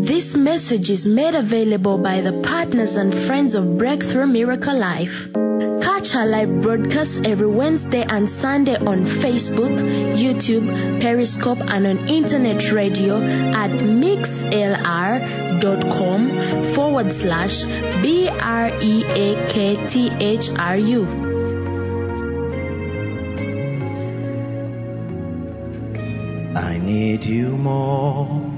This message is made available by the partners and friends of Breakthrough Miracle Life. Catch our live broadcasts every Wednesday and Sunday on Facebook, YouTube, Periscope, and on internet radio at mixlr.com forward slash B R E A K T H R U. I need you more.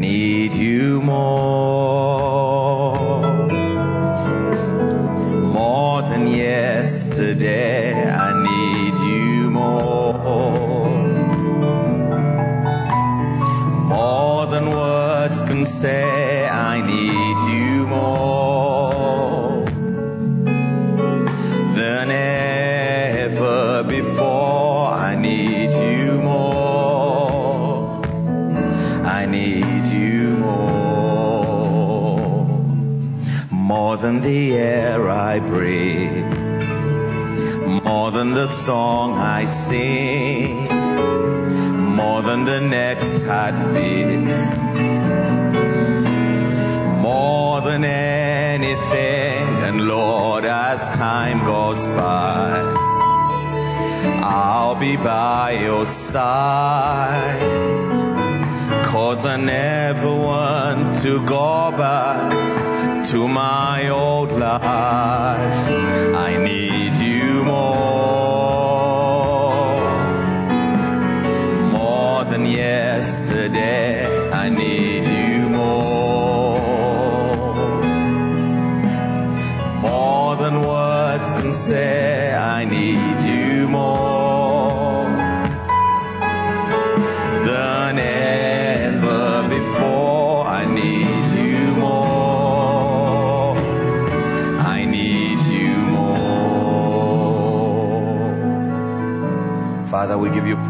Need you more. More than yesterday, I need you more. More than words can say, I need than the air I breathe. More than the song I sing. More than the next heartbeat. More than anything. And Lord, as time goes by, I'll be by your side. Cause I never want to go back to my old life. I need you more. More than yesterday. I need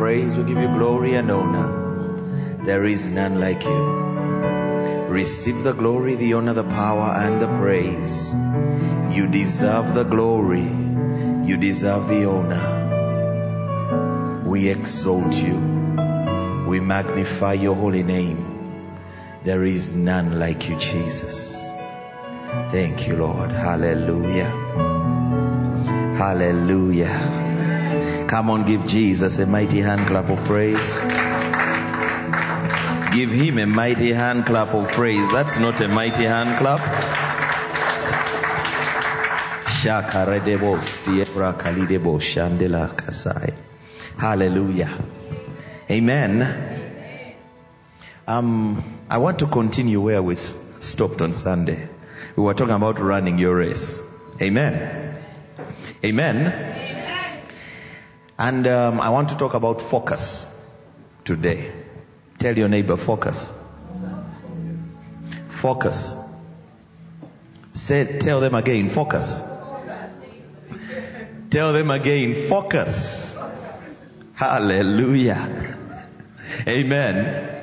praise, we give you glory and honor. There is none like you. Receive the glory, the honor, the power, and the praise. You deserve the glory. You deserve the honor. We exalt you. We magnify your holy name. There is none like you, Jesus. Thank you, Lord. Hallelujah. Hallelujah. Come on, give Jesus a mighty hand clap of praise. Give him a mighty hand clap of praise. That's not a mighty hand clap. Hallelujah. Amen. Um, I want to continue where we stopped on Sunday. We were talking about running your race. Amen. Amen. And um, I want to talk about focus today. Tell your neighbor, focus. Focus. Say, tell them again, focus. Tell them again, focus. Hallelujah. Amen.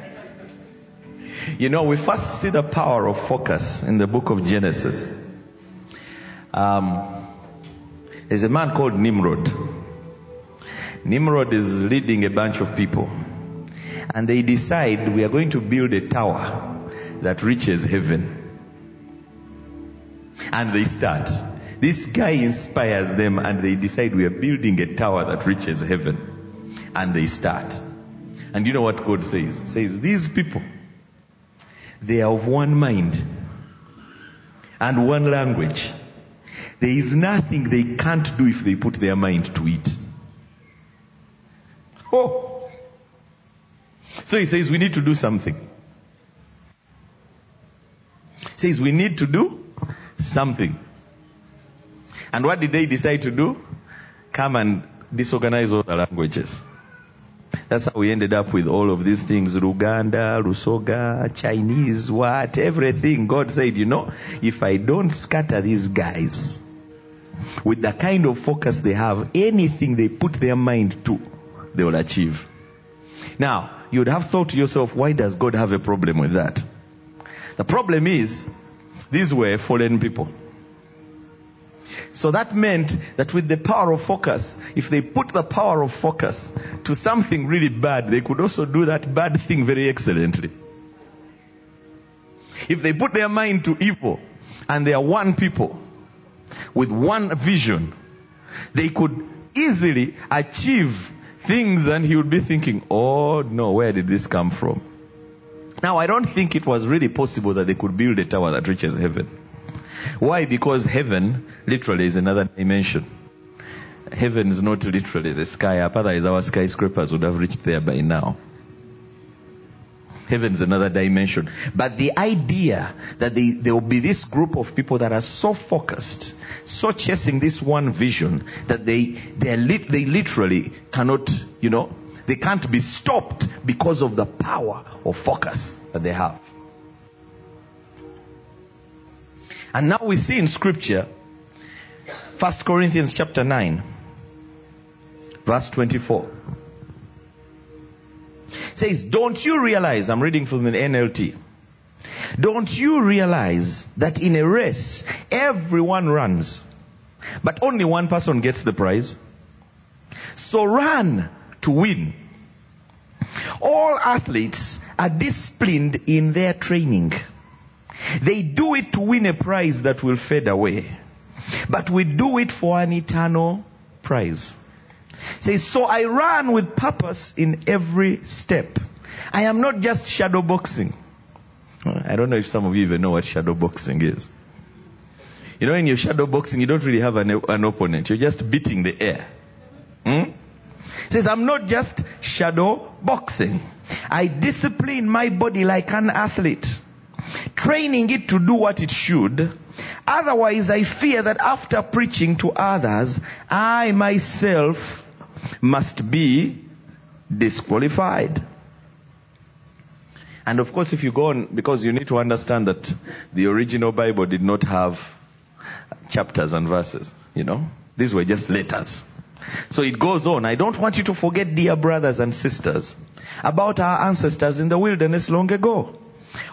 You know, we first see the power of focus in the book of Genesis. Um, there's a man called Nimrod. Nimrod is leading a bunch of people. And they decide we are going to build a tower that reaches heaven. And they start. This guy inspires them and they decide we are building a tower that reaches heaven. And they start. And you know what God says? He says, these people, they are of one mind and one language. There is nothing they can't do if they put their mind to it. Oh. So he says we need to do something. He says we need to do something. And what did they decide to do? Come and disorganize all the languages. That's how we ended up with all of these things, Ruganda, Rusoga, Chinese, what, everything. God said, you know, if I don't scatter these guys with the kind of focus they have, anything they put their mind to, they will achieve. Now, you would have thought to yourself, why does God have a problem with that? The problem is, these were fallen people. So that meant that with the power of focus, if they put the power of focus to something really bad, they could also do that bad thing very excellently. If they put their mind to evil and they are one people with one vision, they could easily achieve things and he would be thinking, oh no, where did this come from? Now I don't think it was really possible that they could build a tower that reaches heaven. Why? Because heaven literally is another dimension. Heaven is not literally the sky up, otherwise our skyscrapers would have reached there by now. Heaven is another dimension. But the idea that they, there will be this group of people that are so focused, so chasing this one vision that they, they, they literally cannot, you know, they can't be stopped because of the power of focus that they have. And now we see in scripture, 1 Corinthians chapter 9, verse 24. Says, don't you realize, I'm reading from the NLT. Don't you realize that in a race, everyone runs, but only one person gets the prize? So run to win. All athletes are disciplined in their training. They do it to win a prize that will fade away. But we do it for an eternal prize. Says, so I run with purpose in every step. I am not just shadow boxing. I don't know if some of you even know what shadow boxing is. You know, in your shadow boxing, you don't really have an, an opponent. You're just beating the air. Hmm? Says, I'm not just shadow boxing. I discipline my body like an athlete, training it to do what it should. Otherwise, I fear that after preaching to others, I myself must be disqualified. And of course, if you go on, because you need to understand that the original Bible did not have chapters and verses, you know. These were just letters. So it goes on. I don't want you to forget, dear brothers and sisters, about our ancestors in the wilderness long ago.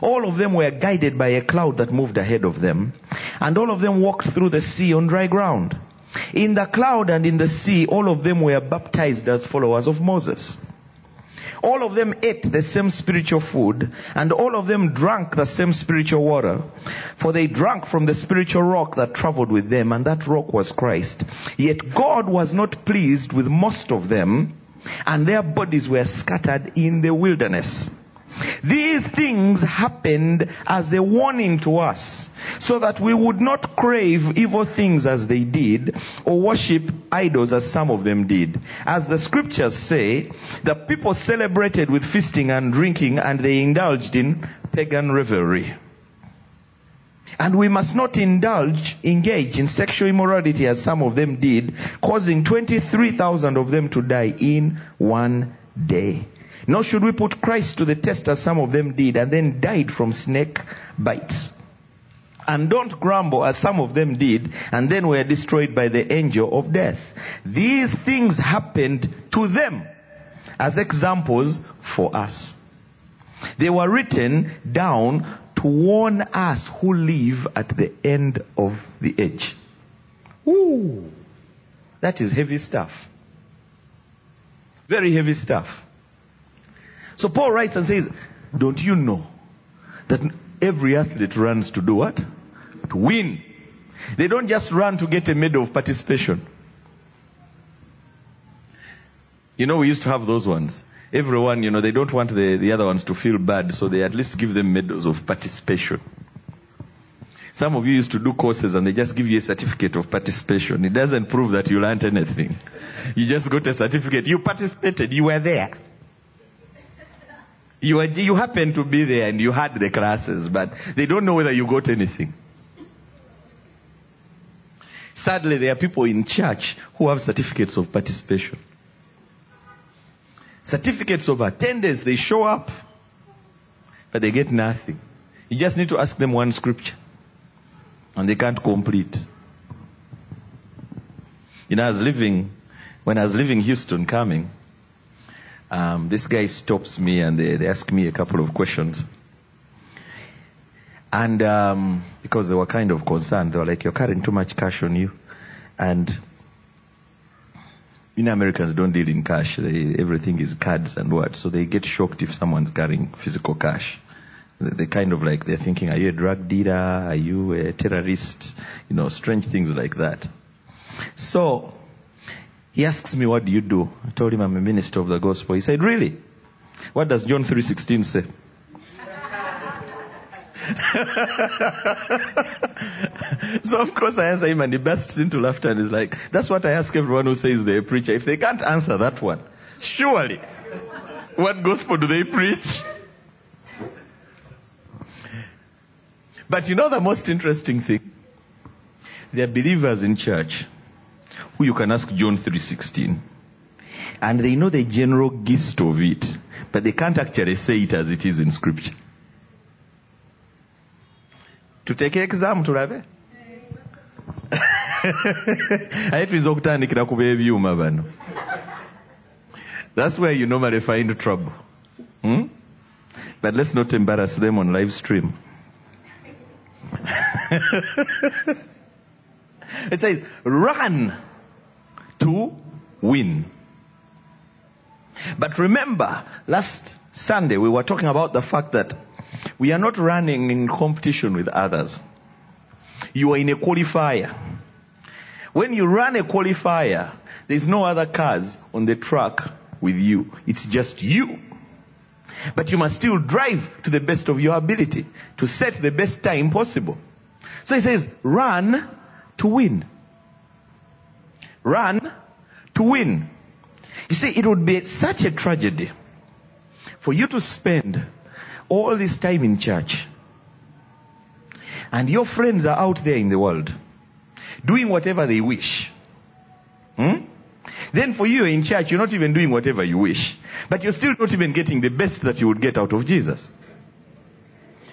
All of them were guided by a cloud that moved ahead of them, and all of them walked through the sea on dry ground. In the cloud and in the sea, all of them were baptized as followers of Moses. All of them ate the same spiritual food, and all of them drank the same spiritual water, for they drank from the spiritual rock that traveled with them, and that rock was Christ. Yet God was not pleased with most of them, and their bodies were scattered in the wilderness. These things happened as a warning to us, so that we would not crave evil things as they did, or worship idols as some of them did. As the scriptures say, the people celebrated with feasting and drinking, and they indulged in pagan revelry. And we must not indulge, engage in sexual immorality as some of them did, causing 23,000 of them to die in one day. Nor should we put Christ to the test as some of them did and then died from snake bites. And don't grumble as some of them did and then were destroyed by the angel of death. These things happened to them as examples for us. They were written down to warn us who live at the end of the age. Ooh, that is heavy stuff. Very heavy stuff. So Paul writes and says, don't you know that every athlete runs to do what? To win. They don't just run to get a medal of participation. You know, we used to have those ones. Everyone, you know, they don't want the, the other ones to feel bad, so they at least give them medals of participation. Some of you used to do courses and they just give you a certificate of participation. It doesn't prove that you learned anything. You just got a certificate. You participated. You were there. You, were, you happened to be there and you had the classes, but they don't know whether you got anything. Sadly, there are people in church who have certificates of participation. certificates of attendance, they show up, but they get nothing. You just need to ask them one scripture, and they can't complete. You know, I was living, when I was leaving Houston coming, um, this guy stops me and they, they ask me a couple of questions. And um, because they were kind of concerned, they were like, "You're carrying too much cash on you," and you know, Americans don't deal in cash. They, everything is cards and what, so they get shocked if someone's carrying physical cash. They, they kind of like they're thinking, "Are you a drug dealer? Are you a terrorist?" You know, strange things like that. So he asks me, "What do you do?" I told him I'm a minister of the gospel. He said, "Really? What does John 3:16 say?" so of course I answer him and he bursts into laughter and is like, that's what I ask everyone who says they're a preacher. If they can't answer that one, surely, what gospel do they preach? But you know the most interesting thing? There are believers in church who you can ask John 3.16 and they know the general gist of it, but they can't actually say it as it is in scripture. tuteke exam tulabe aye that's where you normally find trouble. Hmm? but let's not embarrass them on live stream. It says run to win but remember last sunday we were talking about the fact that we are not running in competition with others. You are in a qualifier. When you run a qualifier, there's no other cars on the track with you. It's just you. But you must still drive to the best of your ability to set the best time possible. So he says, run to win. Run to win. You see, it would be such a tragedy for you to spend all this time in church and your friends are out there in the world doing whatever they wish. Hmm? Then for you in church, you're not even doing whatever you wish. But you're still not even getting the best that you would get out of Jesus.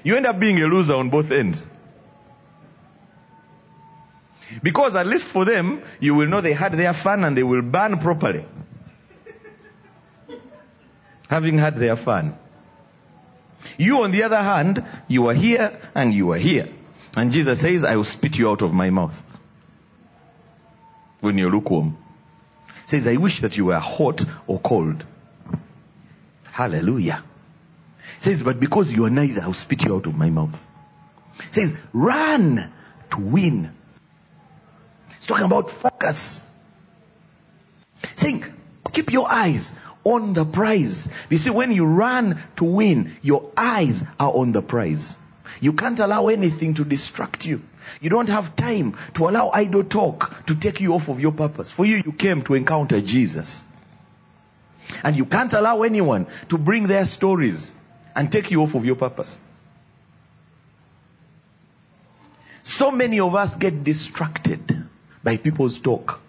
You end up being a loser on both ends. Because at least for them, you will know they had their fun and they will burn properly. Having had their fun. You, on the other hand, you are here and you are here. And Jesus says, I will spit you out of my mouth. When you're lukewarm. Says, I wish that you were hot or cold. Hallelujah. Says, but because you are neither, I'll spit you out of my mouth. Says, run to win. Talking about focus. Think, keep your eyes on the prize. You see, when you run to win, your eyes are on the prize. You can't allow anything to distract you. You don't have time to allow idle talk to take you off of your purpose. For you, you came to encounter Jesus. And you can't allow anyone to bring their stories and take you off of your purpose. So many of us get distracted by people's talk.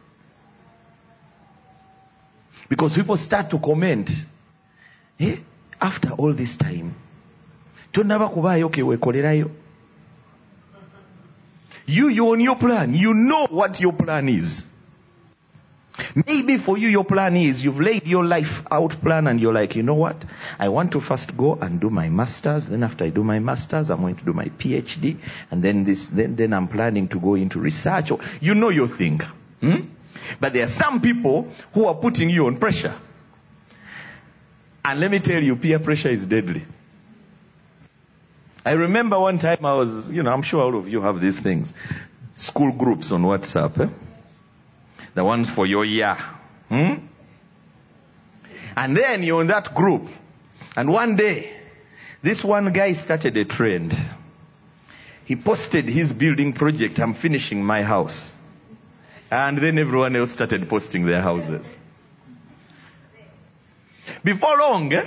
Because people start to comment, after all this time. You, you're on your plan. You know what your plan is. Maybe for you, your plan is you've laid your life out plan and you're like, you know what? I want to first go and do my master's. Then after I do my master's, I'm going to do my PhD. And then this, then, then I'm planning to go into research. You know your thing. Hmm? But there are some people who are putting you on pressure. And let me tell you, peer pressure is deadly. I remember one time I was, you know, I'm sure all of you have these things. School groups on WhatsApp. Eh? The ones for your year. Hmm? And then you're in that group. And one day, this one guy started a trend. He posted his building project, I'm finishing my house. And then everyone else started posting their houses. Before long, eh,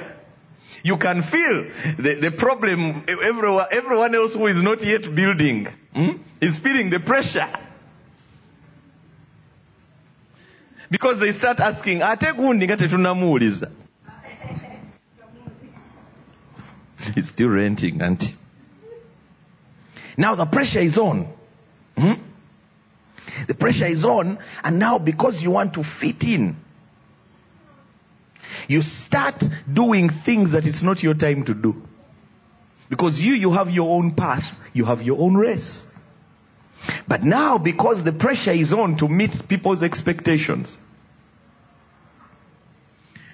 you can feel the, the problem. Everyone, everyone else who is not yet building hmm, is feeling the pressure. Because they start asking, ate gundi nga tetunamuwuliza. It's still renting, auntie. Now the pressure is on. Hmm? The pressure is on, and now because you want to fit in, you start doing things that it's not your time to do. Because you, you have your own path, you have your own race. But now, because the pressure is on to meet people's expectations,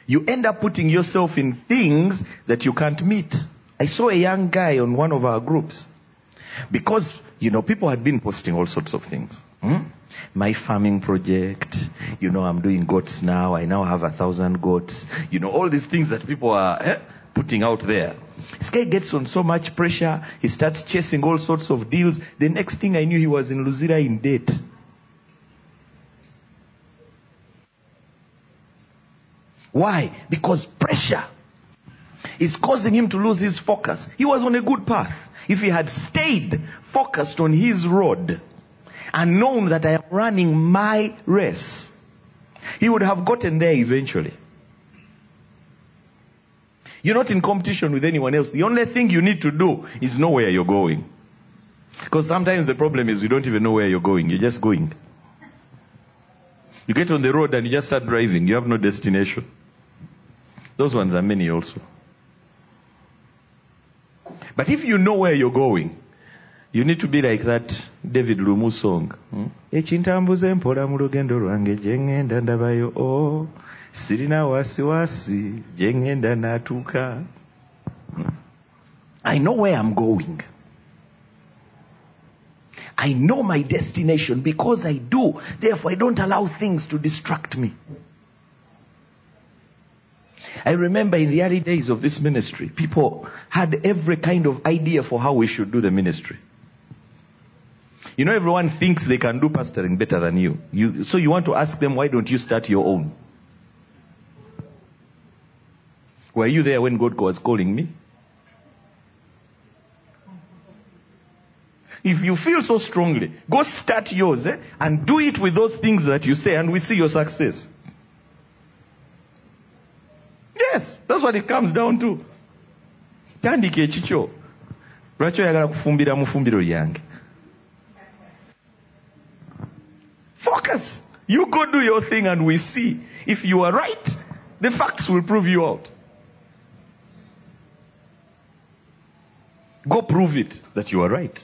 you end up putting yourself in things that you can't meet. I saw a young guy on one of our groups because, you know, people had been posting all sorts of things. Hmm? My farming project, you know, I'm doing goats now. I now have a thousand goats. You know, all these things that people are eh, putting out there. This guy gets on so much pressure. He starts chasing all sorts of deals. The next thing I knew, he was in Luzira in debt. Why? Because pressure is causing him to lose his focus. He was on a good path. If he had stayed focused on his road and known that I am running my race, he would have gotten there eventually. You're not in competition with anyone else. The only thing you need to do is know where you're going. Because sometimes the problem is you don't even know where you're going. You're just going. You get on the road and you just start driving. You have no destination. Those ones are many also. But if you know where you're going, you need to be like that David Lumu song. Hmm? Sirina wasiwasi n'atuuka Hmm? i know where i'm going i know my destination because i do therefore i don't allow things to distract me I remember in the early days of this ministry, people had every kind of idea for how we should do the ministry. You know, everyone thinks they can do pastoring better than you. you. So you want to ask them, why don't you start your own? Were you there when God was calling me? If you feel so strongly, go start yours eh, and do it with those things that you say, and we see your success. Yes, that's what it comes down to. kufumbira focus you go do your thing and we see if you are right the facts will prove you out go prove it that you are right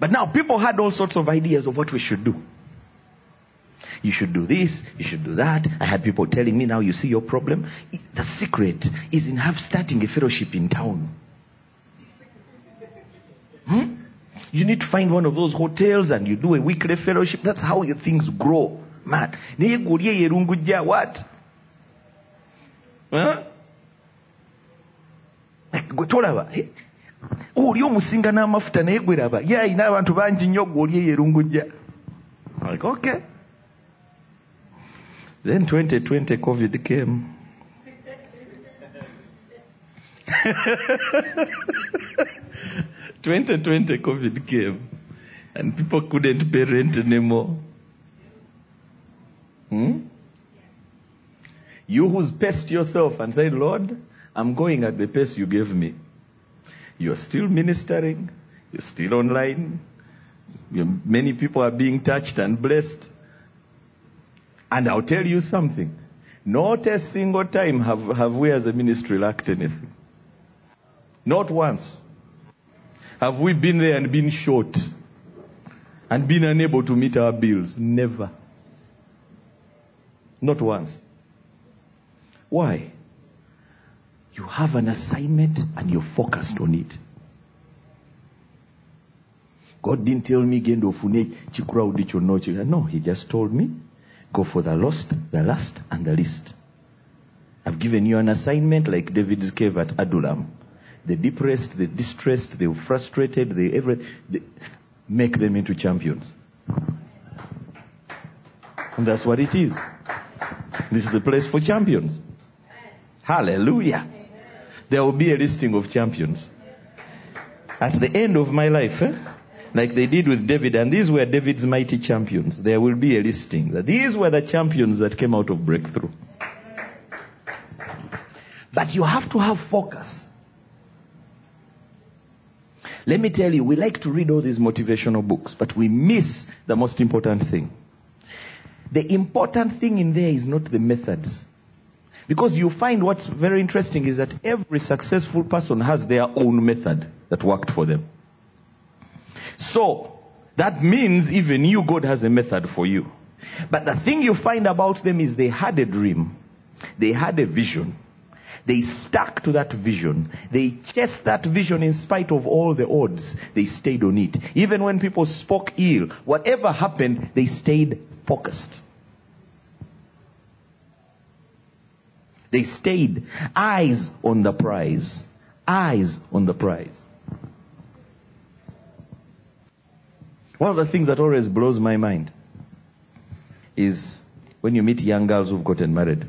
but now people had all sorts of ideas of what we should do you should do this, you should do that. I had people telling me now you see your problem. The secret is in have starting a fellowship in town. Hmm? You need to find one of those hotels and you do a weekly fellowship. That's how your things grow. Man. What? Huh? eh? Oli omusinga n'amafuta naye gwe raba ye ayina abantu bangi nnyo gwe eyerungujja okay then 2020 COVID came. Twenty twenty COVID came, and people couldn't pay rent anymore. Hmm? You who's paced yourself and said, Lord, I'm going at the pace you gave me. You're still ministering. You're still online. You're, many people are being touched and blessed. And I'll tell you something. Not a single time have, have we as a ministry lacked anything. Not once. Have we been there and been short and been unable to meet our bills? Never. Not once. Why? You have an assignment and you're focused on it. God didn't tell me genda ofune kikrowd kyonna okyo no he just told me go for the lost the last and the least. I've given you an assignment like david's cave at Adullam. The depressed the distressed the frustrated the every the, make them into champions. And that's what it is. This is a place for champions. Hallelujah there will be a listing of champions at the end of my life eh? like they did with David, and these were David's mighty champions. There will be a listing that these were the champions that came out of breakthrough. But you have to have focus. Let me tell you, we like to read all these motivational books, but we miss the most important thing. The important thing in there is not the methods. Because you find what's very interesting is that every successful person has their own method that worked for them. So, that means even you, God has a method for you. But the thing you find about them is they had a dream. They had a vision. They stuck to that vision. They chased that vision in spite of all the odds. They stayed on it. Even when people spoke ill, whatever happened, they stayed focused. They stayed eyes on the prize. Eyes on the prize. One of the things that always blows my mind is when you meet young girls who've gotten married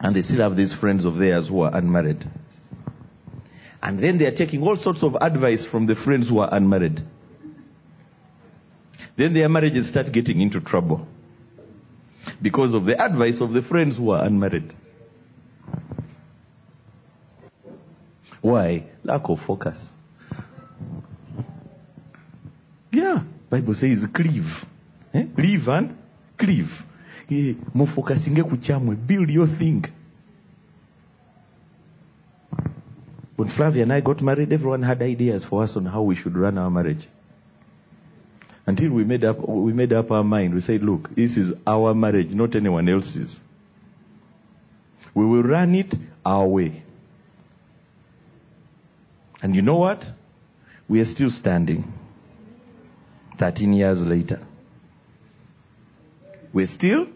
and they still have these friends of theirs who are unmarried. And then they are taking all sorts of advice from the friends who are unmarried. Then their marriages start getting into trouble because of the advice of the friends who are unmarried. Why? Lack of focus. Yeah, Bible says cleave. Eh? Live and cleave. Mufokasinge ku kyamwe. Build your thing. When Flavia and I got married, everyone had ideas for us on how we should run our marriage. Until we made up, we made up our mind. We said, look, this is our marriage, not anyone else's. We will run it our way. And you know what? We are still standing. 13 years later. We're still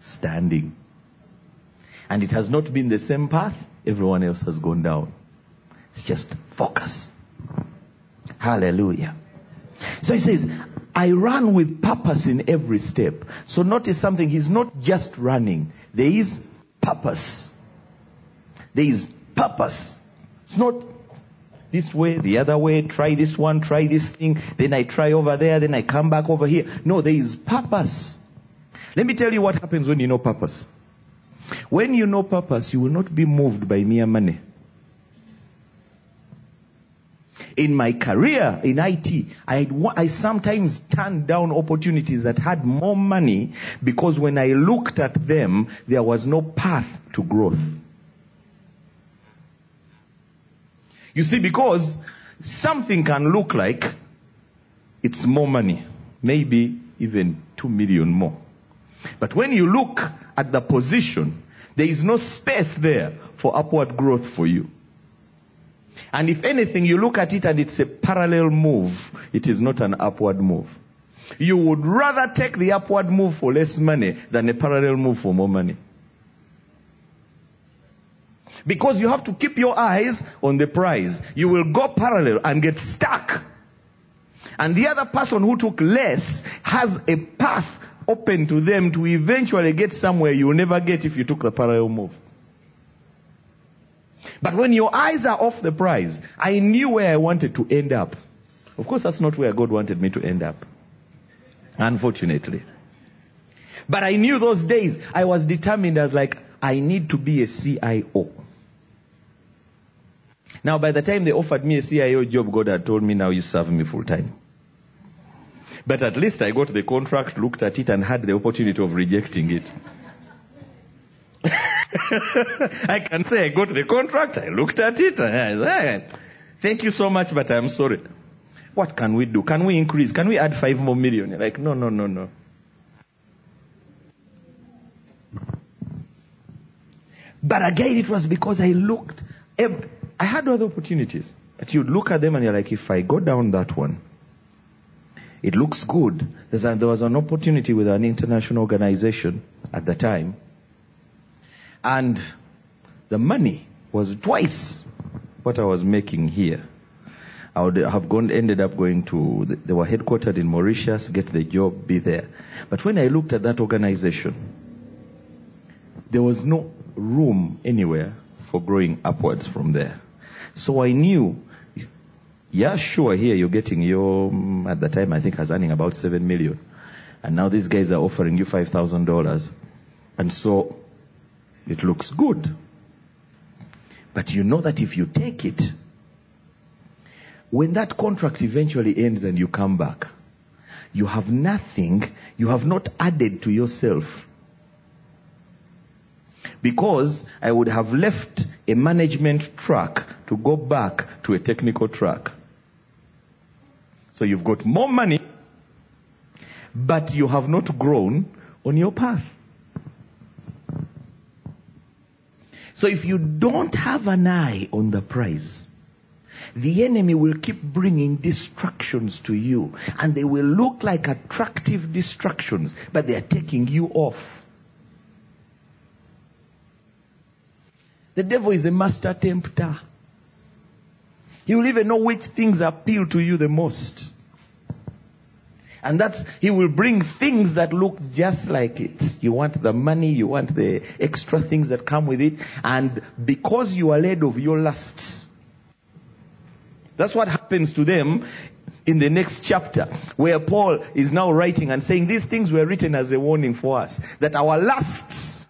standing. And it has not been the same path everyone else has gone down. It's just focus. Hallelujah. So he says, I run with purpose in every step. So notice something. He's not just running. There is purpose. There is purpose. It's not this way, the other way, try this one, try this thing, then I try over there, then I come back over here. No, there is purpose. Let me tell you what happens when you know purpose. When you know purpose, you will not be moved by mere money. In my career in IT, I, I sometimes turned down opportunities that had more money because when I looked at them, there was no path to growth. You see, because something can look like it's more money, maybe even two million more. But when you look at the position, there is no space there for upward growth for you. And if anything, you look at it and it's a parallel move. It is not an upward move. You would rather take the upward move for less money than a parallel move for more money. Because you have to keep your eyes on the prize. You will go parallel and get stuck. And the other person who took less has a path open to them to eventually get somewhere you will never get if you took the parallel move. But when your eyes are off the prize, I knew where I wanted to end up. Of course, that's not where God wanted me to end up. Unfortunately. But I knew those days I was determined as like, I need to be a CIO. Now, by the time they offered me a CIO job, God had told me, now you serve me full time. But at least I got the contract, looked at it, and had the opportunity of rejecting it. I can say I got the contract, I looked at it, and I said, thank you so much, but I'm sorry. What can we do? Can we increase? Can we add five more million? You're like, no, no, no, no. But again, it was because I looked. I had other opportunities. But you look at them and you're like, if I go down that one, it looks good. A, there was an opportunity with an international organization at the time. And the money was twice what I was making here. I would have gone, ended up going to, they were headquartered in Mauritius, get the job, be there. But when I looked at that organization, there was no room anywhere for growing upwards from there. So I knew, yeah, sure, here you're getting your, mm, at the time I think I was earning about seven million. And now these guys are offering you $5,000. And so it looks good. But you know that if you take it, when that contract eventually ends and you come back, you have nothing, you have not added to yourself. Because I would have left a management track to go back to a technical track. So you've got more money, but you have not grown on your path. So if you don't have an eye on the prize, the enemy will keep bringing distractions to you and they will look like attractive distractions, but they are taking you off. The devil is a master tempter. He will even know which things appeal to you the most. And that's, he will bring things that look just like it. You want the money, you want the extra things that come with it. And because you are led of your lusts, that's what happens to them in the next chapter, where Paul is now writing and saying these things were written as a warning for us. That our lusts,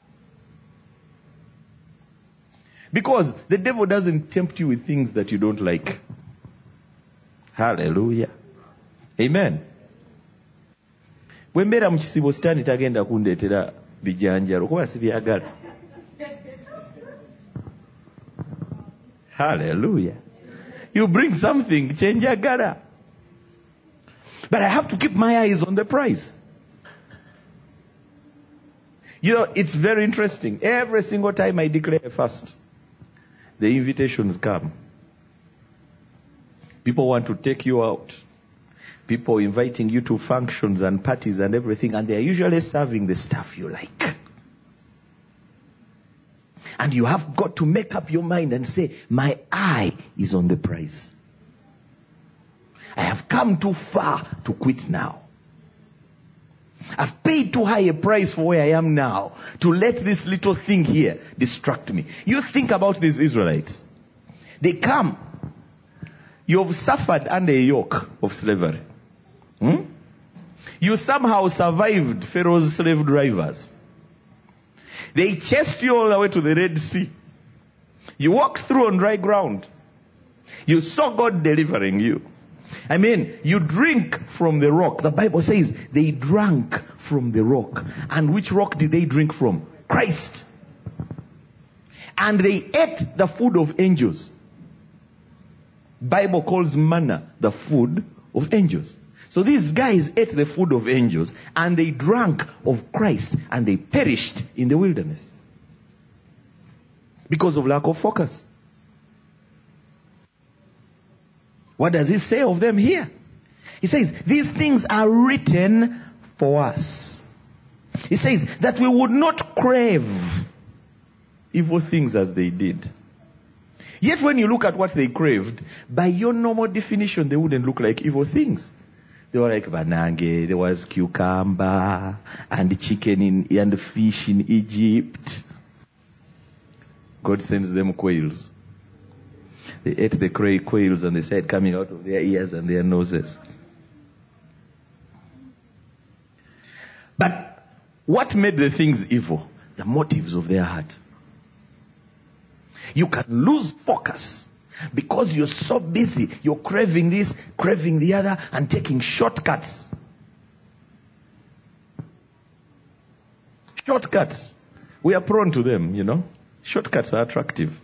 because the devil doesn't tempt you with things that you don't like. Hallelujah. Amen. bwe mbeera mu kisibo sitaani tagenda kundeetera bijanjalo kuba sibyagala hallelujah you bring something kyenjagala but i have to keep my eyes on the prize you know it's very interesting every single time i declare a fast the invitations come people want to take you out people inviting you to functions and parties and everything, and they are usually serving the stuff you like. And you have got to make up your mind and say, My eye is on the prize. I have come too far to quit now. I've paid too high a price for where I am now to let this little thing here distract me. You think about these Israelites. They come. You've suffered under a yoke of slavery. Hmm? You somehow survived Pharaoh's slave drivers. They chased you all the way to the Red Sea. You walked through on dry ground. You saw God delivering you. I mean, you drink from the rock. The Bible says they drank from the rock. And which rock did they drink from? Christ. And they ate the food of angels. Bible calls manna the food of angels. So these guys ate the food of angels and they drank of Christ and they perished in the wilderness because of lack of focus. What does he say of them here? He says, these things are written for us. He says that we would not crave evil things as they did. Yet when you look at what they craved, by your normal definition, they wouldn't look like evil things. They were like banange, there was cucumber and chicken in, and fish in Egypt. God sends them quails. They ate the quails and they said coming out of their ears and their noses. But what made the things evil? The motives of their heart. You can lose focus because you're so busy. You're craving this, craving the other, and taking shortcuts. Shortcuts. We are prone to them, you know. Shortcuts are attractive.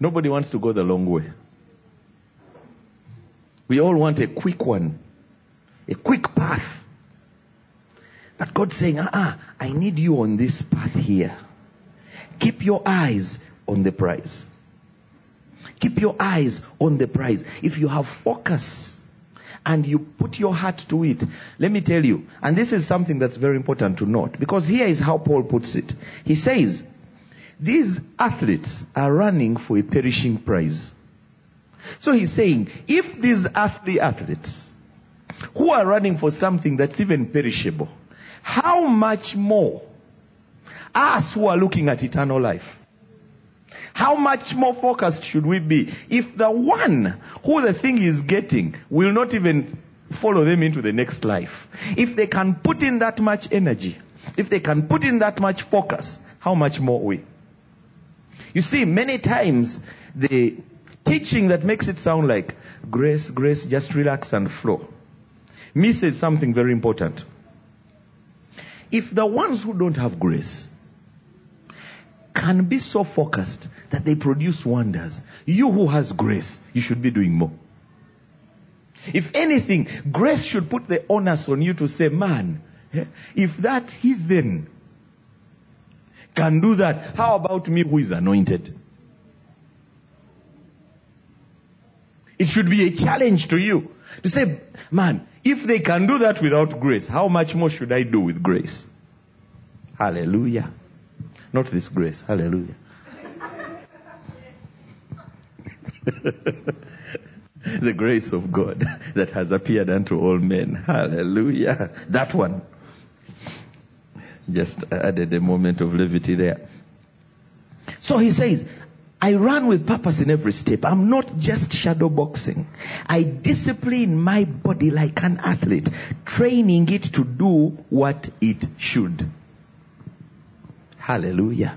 Nobody wants to go the long way. We all want a quick one, a quick path. But God's saying, ah, uh-uh, I need you on this path here. Keep your eyes on the prize. Keep your eyes on the prize. If you have focus and you put your heart to it, let me tell you, and this is something that's very important to note, because here is how Paul puts it. He says, these athletes are running for a perishing prize. So he's saying, if these earthly athletes who are running for something that's even perishable, how much more us who are looking at eternal life? How much more focused should we be if the one who the thing is getting will not even follow them into the next life? If they can put in that much energy, if they can put in that much focus, how much more we? You see, many times the teaching that makes it sound like grace, grace, just relax and flow, misses something very important. If the ones who don't have grace can be so focused that they produce wonders, you who has grace, you should be doing more. If anything, grace should put the onus on you to say, man, eh, if that heathen can do that, how about me who is anointed? It should be a challenge to you to say, man, if they can do that without grace, how much more should I do with grace? Hallelujah. Not this grace. Hallelujah. the grace of God that has appeared unto all men. Hallelujah. That one. Just added a moment of levity there. So he says, I run with purpose in every step. I'm not just shadow boxing. I discipline my body like an athlete, training it to do what it should. Hallelujah.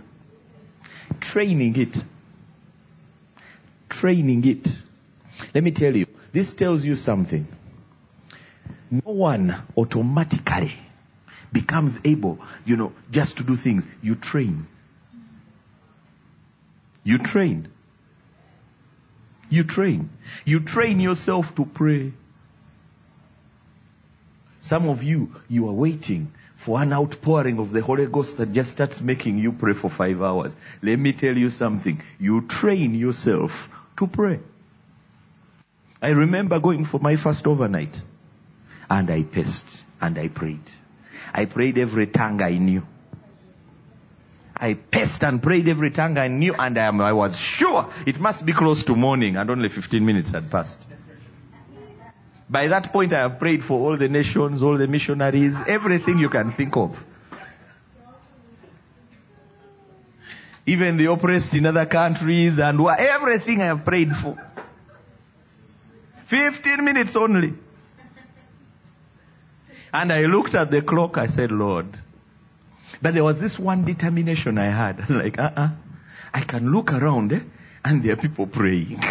Training it. Training it. Let me tell you, this tells you something. No one automatically becomes able, you know, just to do things. You train. You train. You train. You train yourself to pray. Some of you, you are waiting for an outpouring of the Holy Ghost that just starts making you pray for five hours. Let me tell you something. You train yourself to pray. I remember going for my first overnight and I paced and I prayed. I prayed every tongue I knew. I paced and prayed every tongue I knew and I, I was sure it must be close to morning and only 15 minutes had passed. By that point, I have prayed for all the nations, all the missionaries, everything you can think of. Even the oppressed in other countries and everything I have prayed for. 15 minutes only. And I looked at the clock, I said, Lord. But there was this one determination I had. like, uh uh-uh. uh I can look around eh, and there are people praying.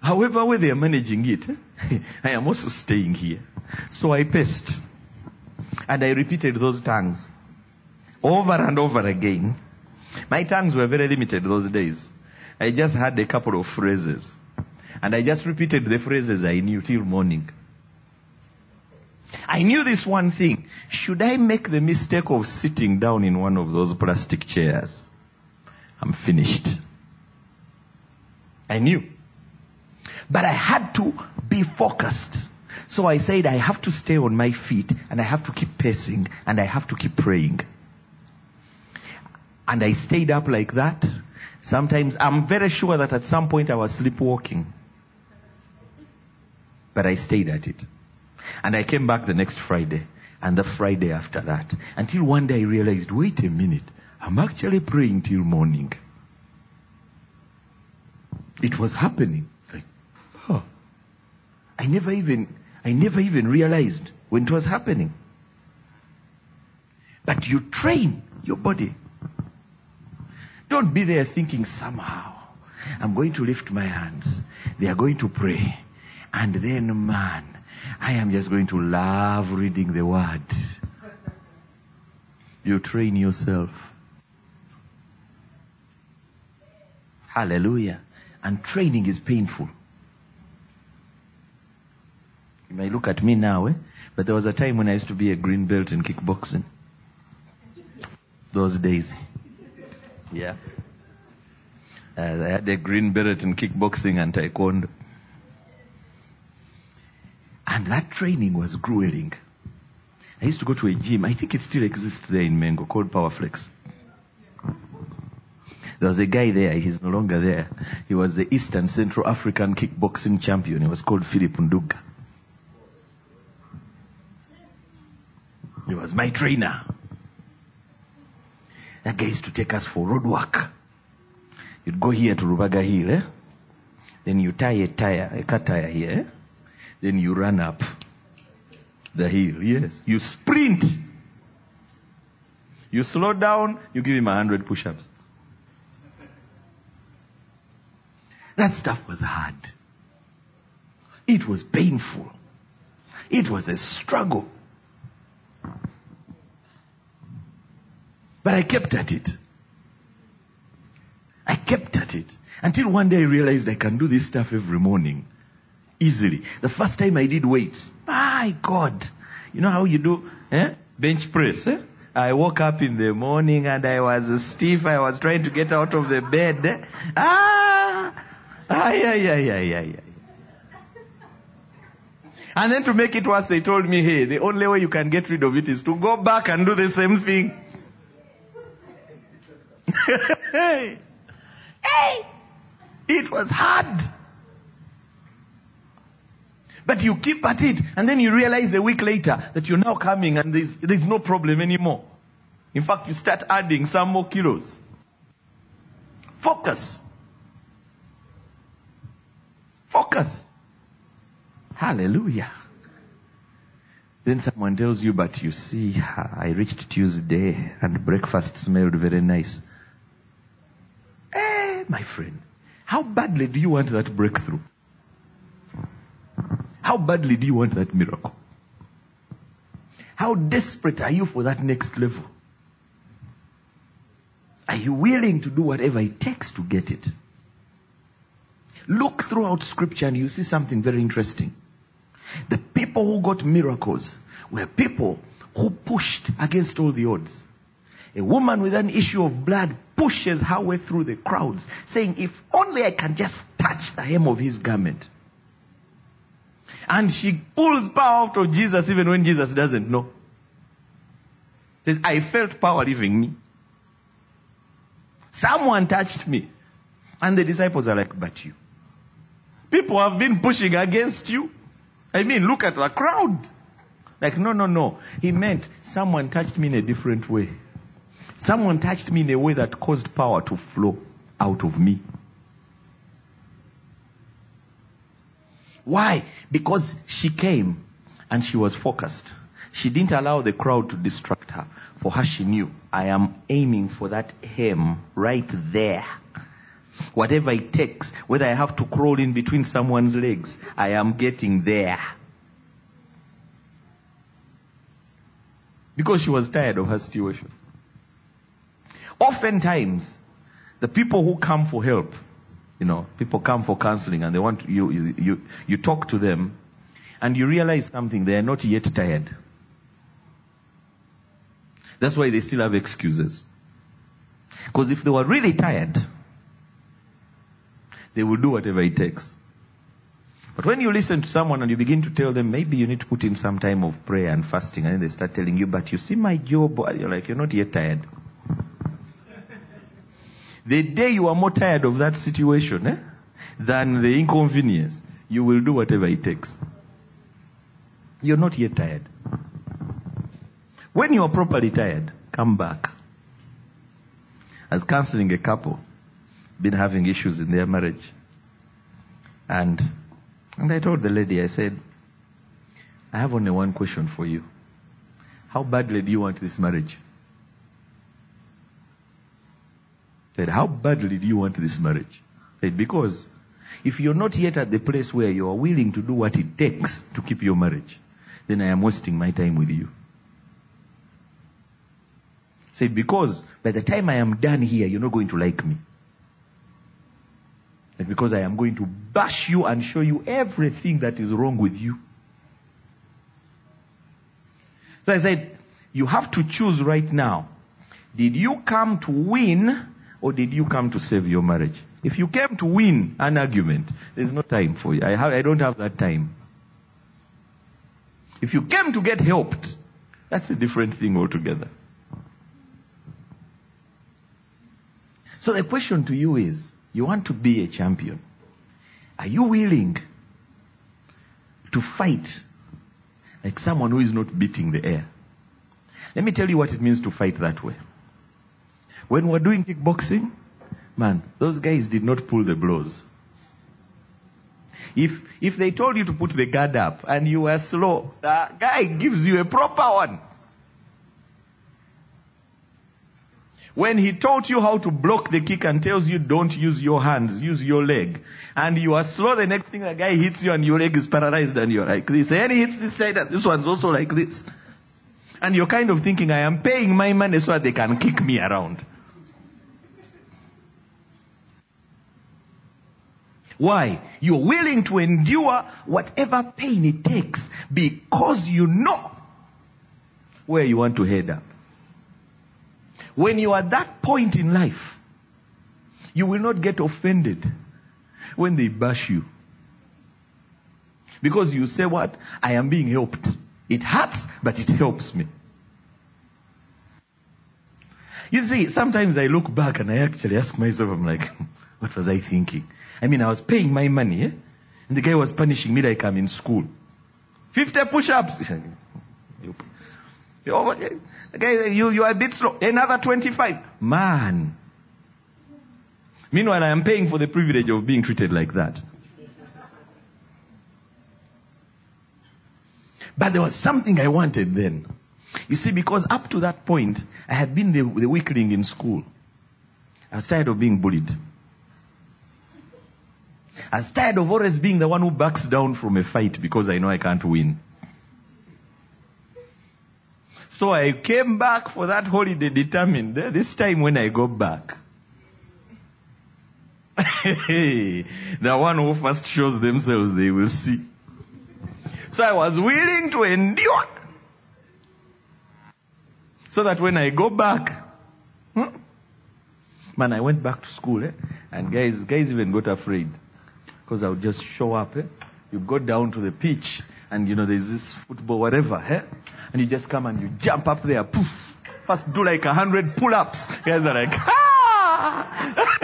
However way they are managing it, I am also staying here. So I paced. And I repeated those tongues. Over and over again. My tongues were very limited those days. I just had a couple of phrases. And I just repeated the phrases I knew till morning. I knew this one thing. Should I make the mistake of sitting down in one of those plastic chairs? I'm finished. I knew. But I had to be focused. So I said, I have to stay on my feet and I have to keep pacing and I have to keep praying. And I stayed up like that. Sometimes I'm very sure that at some point I was sleepwalking. But I stayed at it. And I came back the next Friday and the Friday after that. Until one day I realized, wait a minute, I'm actually praying till morning. It was happening. Like, Oh. I never even, I never even realized when it was happening. But you train your body. Don't be there thinking somehow, I'm going to lift my hands. They are going to pray. And then, man, I am just going to love reading the word. You train yourself. Hallelujah. And training is painful. You may look at me now, eh? But there was a time when I used to be a green belt in kickboxing. Those days. Yeah. Uh, I had a green belt in kickboxing and taekwondo. And that training was grueling. I used to go to a gym. I think it still exists there in Mengo called Powerflex. There was a guy there. He's no longer there. He was the Eastern Central African kickboxing champion. He was called Philip Nduga. He was my trainer. That guy used to take us for road work. You'd go here to Rubaga Hill, eh? Then you tie a tire, a car tire here, eh? Then you run up the hill. Yes. You sprint. You slow down, you give him a hundred push-ups. That stuff was hard. It was painful. It was a struggle. But I kept at it. I kept at it. Until one day I realized I can do this stuff every morning. Easily. The first time I did weights, my God. You know how you do eh? bench press? Eh? I woke up in the morning and I was stiff. I was trying to get out of the bed. Eh? Ah! Ah, yeah, yeah, yeah, yeah, yeah. And then to make it worse, they told me, hey, the only way you can get rid of it is to go back and do the same thing. hey! Hey! It was hard. But you keep at it, and then you realize a week later that you're now coming and there's, there's no problem anymore. In fact, you start adding some more kilos. Focus. Focus. Hallelujah. Then someone tells you, but you see, I reached Tuesday and breakfast smelled very nice. Eh, my friend, how badly do you want that breakthrough? How badly do you want that miracle? How desperate are you for that next level? Are you willing to do whatever it takes to get it? Look throughout scripture and you see something very interesting. The people who got miracles were people who pushed against all the odds. A woman with an issue of blood pushes her way through the crowds, saying, If only I can just touch the hem of his garment. And she pulls power out of Jesus even when Jesus doesn't know. Says, I felt power leaving me. Someone touched me. And the disciples are like, But you. People have been pushing against you. I mean, look at the crowd. Like, no, no, no. He meant someone touched me in a different way. Someone touched me in a way that caused power to flow out of me. Why? Because she came and she was focused. She didn't allow the crowd to distract her. For her, she knew, I am aiming for that hem right there. Whatever it takes, whether I have to crawl in between someone's legs, I am getting there. Because she was tired of her situation. Oftentimes, the people who come for help, you know, people come for counseling and they want you, you, you, you talk to them and you realize something, they are not yet tired. That's why they still have excuses. Because if they were really tired, they will do whatever it takes. But when you listen to someone and you begin to tell them, maybe you need to put in some time of prayer and fasting, and then they start telling you, but you see my job, you're like, you're not yet tired. The day you are more tired of that situation eh, than the inconvenience, you will do whatever it takes. You're not yet tired. When you are properly tired, come back. I was counseling a couple, been having issues in their marriage. And, and I told the lady, I said, I have only one question for you. How badly do you want this marriage? I said, how badly do you want this marriage? Said, because if you're not yet at the place where you are willing to do what it takes to keep your marriage, then I am wasting my time with you. Said, because by the time I am done here, you're not going to like me. And because I am going to bash you and show you everything that is wrong with you. So I said, you have to choose right now. Did you come to win or did you come to save your marriage? If you came to win an argument, there's no time for you. I, have, I don't have that time. If you came to get helped, that's a different thing altogether. So the question to you is, you want to be a champion. Are you willing to fight like someone who is not beating the air? Let me tell you what it means to fight that way. When we're doing kickboxing, man, those guys did not pull the blows. If, if they told you to put the guard up and you were slow, the guy gives you a proper one. When he taught you how to block the kick and tells you don't use your hands, use your leg, And you are slow, the next thing the guy hits you and your leg is paralyzed and you're like this. And he hits this side and this one's also like this. And you're kind of thinking, I am paying my money so that they can kick me around. Why? You're willing to endure whatever pain it takes because you know where you want to head up. When you are at that point in life, you will not get offended when they bash you. Because you say what? I am being helped. It hurts, but it helps me. You see, sometimes I look back and I actually ask myself, I'm like, what was I thinking? I mean, I was paying my money, eh? and the guy was punishing me like I'm in school. 50 push-ups. Okay, you, you are a bit slow. Another 25. Man. Meanwhile, I am paying for the privilege of being treated like that. But there was something I wanted then. You see, because up to that point, I had been the, the weakling in school. I was tired of being bullied. I tired of always being the one who backs down from a fight because I know I can't win. So I came back for that holiday determined. This time when I go back, the one who first shows themselves, they will see. So I was willing to endure. So that when I go back, hmm, man, I went back to school, eh? and guys, guys even got afraid because I would just show up. Eh? You go down to the pitch, and you know there's this football, whatever, eh? and you just come and you jump up there, poof. First do like a hundred pull-ups. Guys are like, ah!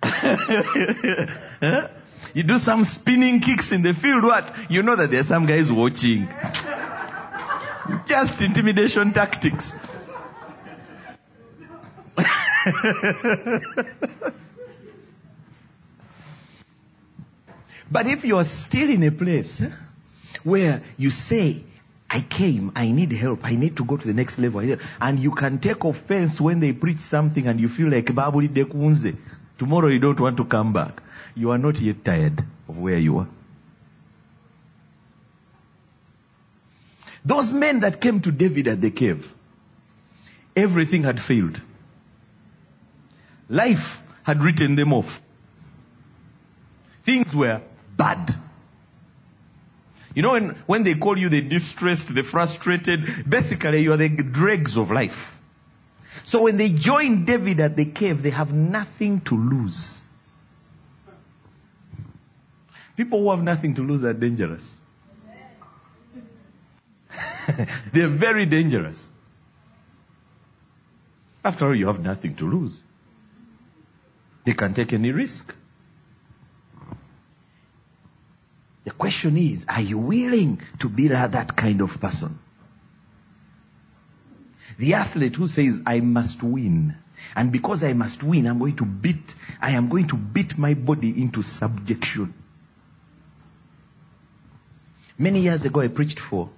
you do some spinning kicks in the field, what? You know that there are some guys watching. Just intimidation tactics. but if you are still in a place eh, where you say, I came, I need help, I need to go to the next level, and you can take offense when they preach something and you feel like. Tomorrow you don't want to come back. You are not yet tired of where you are. Those men that came to David at the cave, everything had failed. Life had written them off. Things were bad. You know, when, when they call you the distressed, the frustrated, basically you are the dregs of life. So when they join David at the cave, they have nothing to lose. People who have nothing to lose are dangerous. They're very dangerous. After all, you have nothing to lose. They can take any risk. The question is, are you willing to be that kind of person? The athlete who says, I must win. And because I must win, I'm going to beat, I am going to beat my body into subjection. Many years ago, I preached for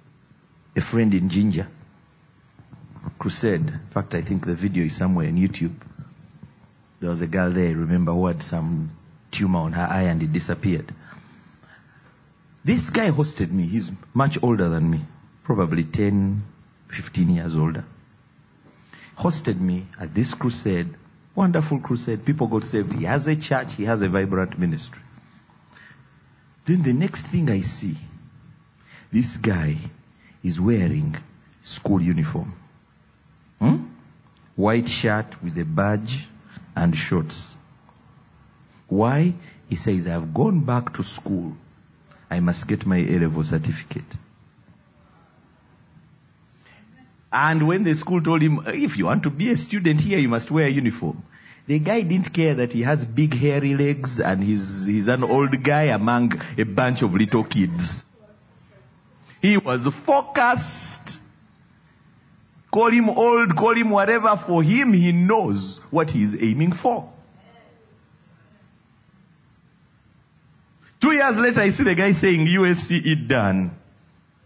a friend in Jinja Crusade. In fact, I think the video is somewhere on YouTube. There was a girl there, remember, who had some tumor on her eye and it disappeared. This guy hosted me. He's much older than me. Probably 10, 15 years older. Hosted me at this crusade. Wonderful crusade. People got saved. He has a church. He has a vibrant ministry. Then the next thing I see, this guy is wearing school uniform. Hmm? White shirt with a badge and shorts. Why? He says, I've gone back to school. I must get my A level certificate. And when the school told him, if you want to be a student here, you must wear a uniform. The guy didn't care that he has big hairy legs and he's, he's an old guy among a bunch of little kids. He was focused. Call him old, call him whatever. For him, he knows what he is aiming for. Two years later, I see the guy saying USC it done.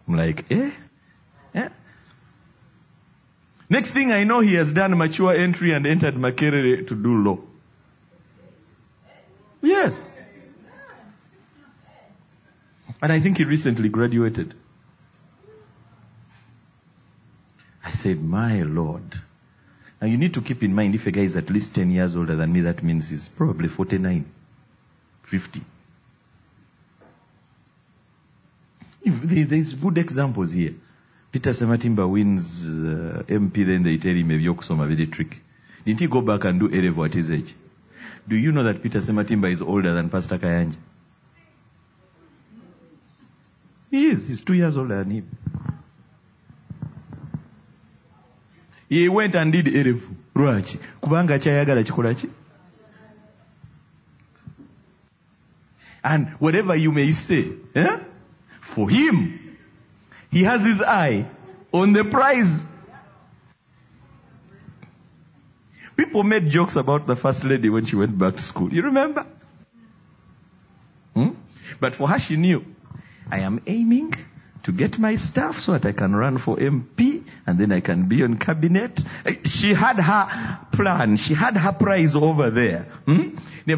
I'm like, eh? eh? Next thing I know, he has done mature entry and entered Makerere to do law. Yes. And I think he recently graduated. I said, My Lord. Now you need to keep in mind if a guy is at least 10 years older than me, that means he's probably 49, 50. There's good examples here. Peter Sematimba wins uh, MP, then they tell him ebyokusoma very tricky. Didn't he go back and do level at his age? Do you know that Peter Sematimba is older than Pastor Kayanja? He is. He's two years older than him. He went and did level. Lwaki? Kubanga kyayagala kikola ki? And whatever you may say, eh? for him, he has his eye on the prize. People made jokes about the first lady when she went back to school. You remember? Hmm? But for her, she knew. I am aiming to get my stuff so that I can run for MP and then I can be on cabinet. Eh, She had her plan. She had her prize over there. Hmm? You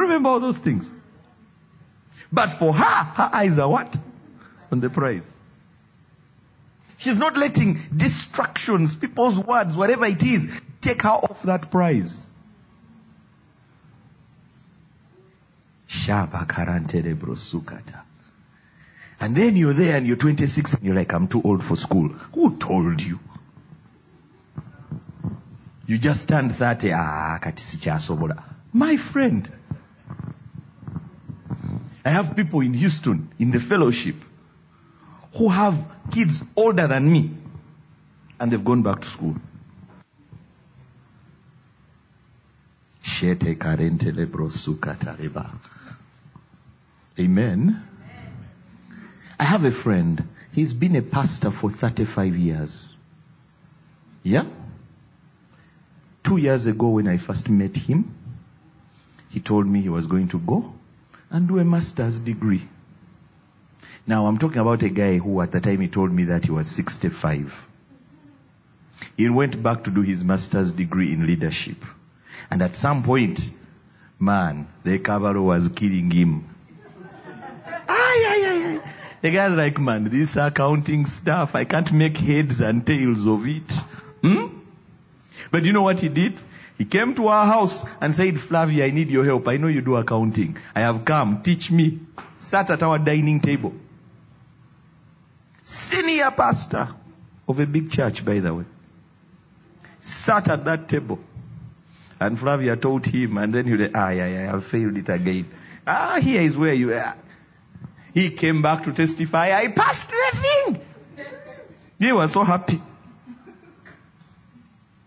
remember all those things? But for her, her eyes are what? On the prize. She's not letting distractions, people's words, whatever it is, take her off that prize. And then you're there and you're 26 and you're like, I'm too old for school. Who told you? You just turned 30. Ah, kati. My friend. I have people in Houston, in the fellowship, who have kids older than me. And they've gone back to school. Shete karente lebrosukata reba. Amen. I have a friend. He's been a pastor for 35 years. Yeah? Two years ago, when I first met him, he told me he was going to go and do a master's degree. Now, I'm talking about a guy who, at the time, he told me that he was 65. He went back to do his master's degree in leadership. And at some point, man, the Cavallo was killing him. The guy's like, man, this accounting stuff, I can't make heads and tails of it. Hmm? But you know what he did? He came to our house and said, Flavia, I need your help. I know you do accounting. I have come. Teach me. Sat at our dining table. Senior pastor of a big church, by the way. Sat at that table. And Flavia told him, and then he said, ah, yeah, yeah, I failed it again. Ah, here is where you are. He came back to testify, I passed the thing. He was so happy.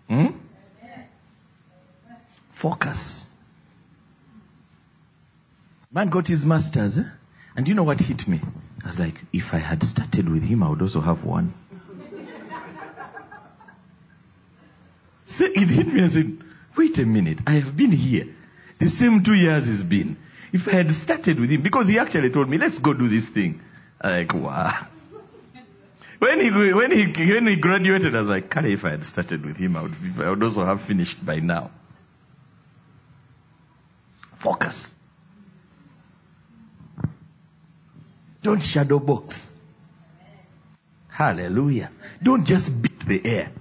Hmm? Focus. Man got his masters, eh? and you know what hit me? I was like, if I had started with him, I would also have one. So it hit me and said, wait a minute, I have been here. The same two years it's been. If I had started with him, because he actually told me, let's go do this thing. I'm like, wow. When he, when he, when he graduated, I was like, Kale, if I had started with him, I would, I would also have finished by now. Focus. Don't shadow box. Hallelujah. Don't just beat the air.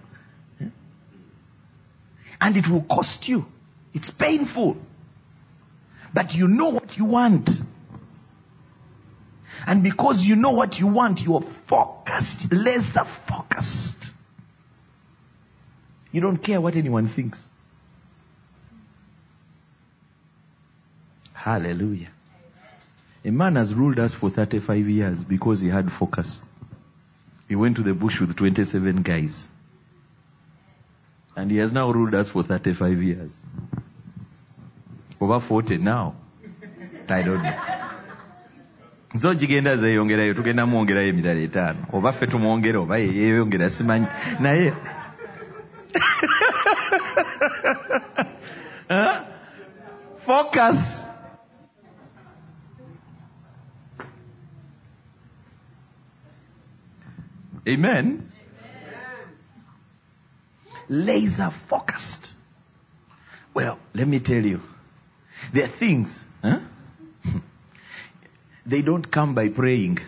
And it will cost you. It's painful. But you know what you want. And because you know what you want, you are focused, laser focused. You don't care what anyone thinks. Hallelujah. A man has ruled us for 35 years because he had focus. He went to the bush with 27 guys. And he has now ruled us for 35 years. Over 40 now. I don't know. zo gigenda zeeyongerayo tugenda mwongerayo emirala etaano oba ffe tumwongere oba ye yeeyongera simanyi naye focus Amen. Laser focused. Well, let me tell you, there are things, huh? they don't come by praying.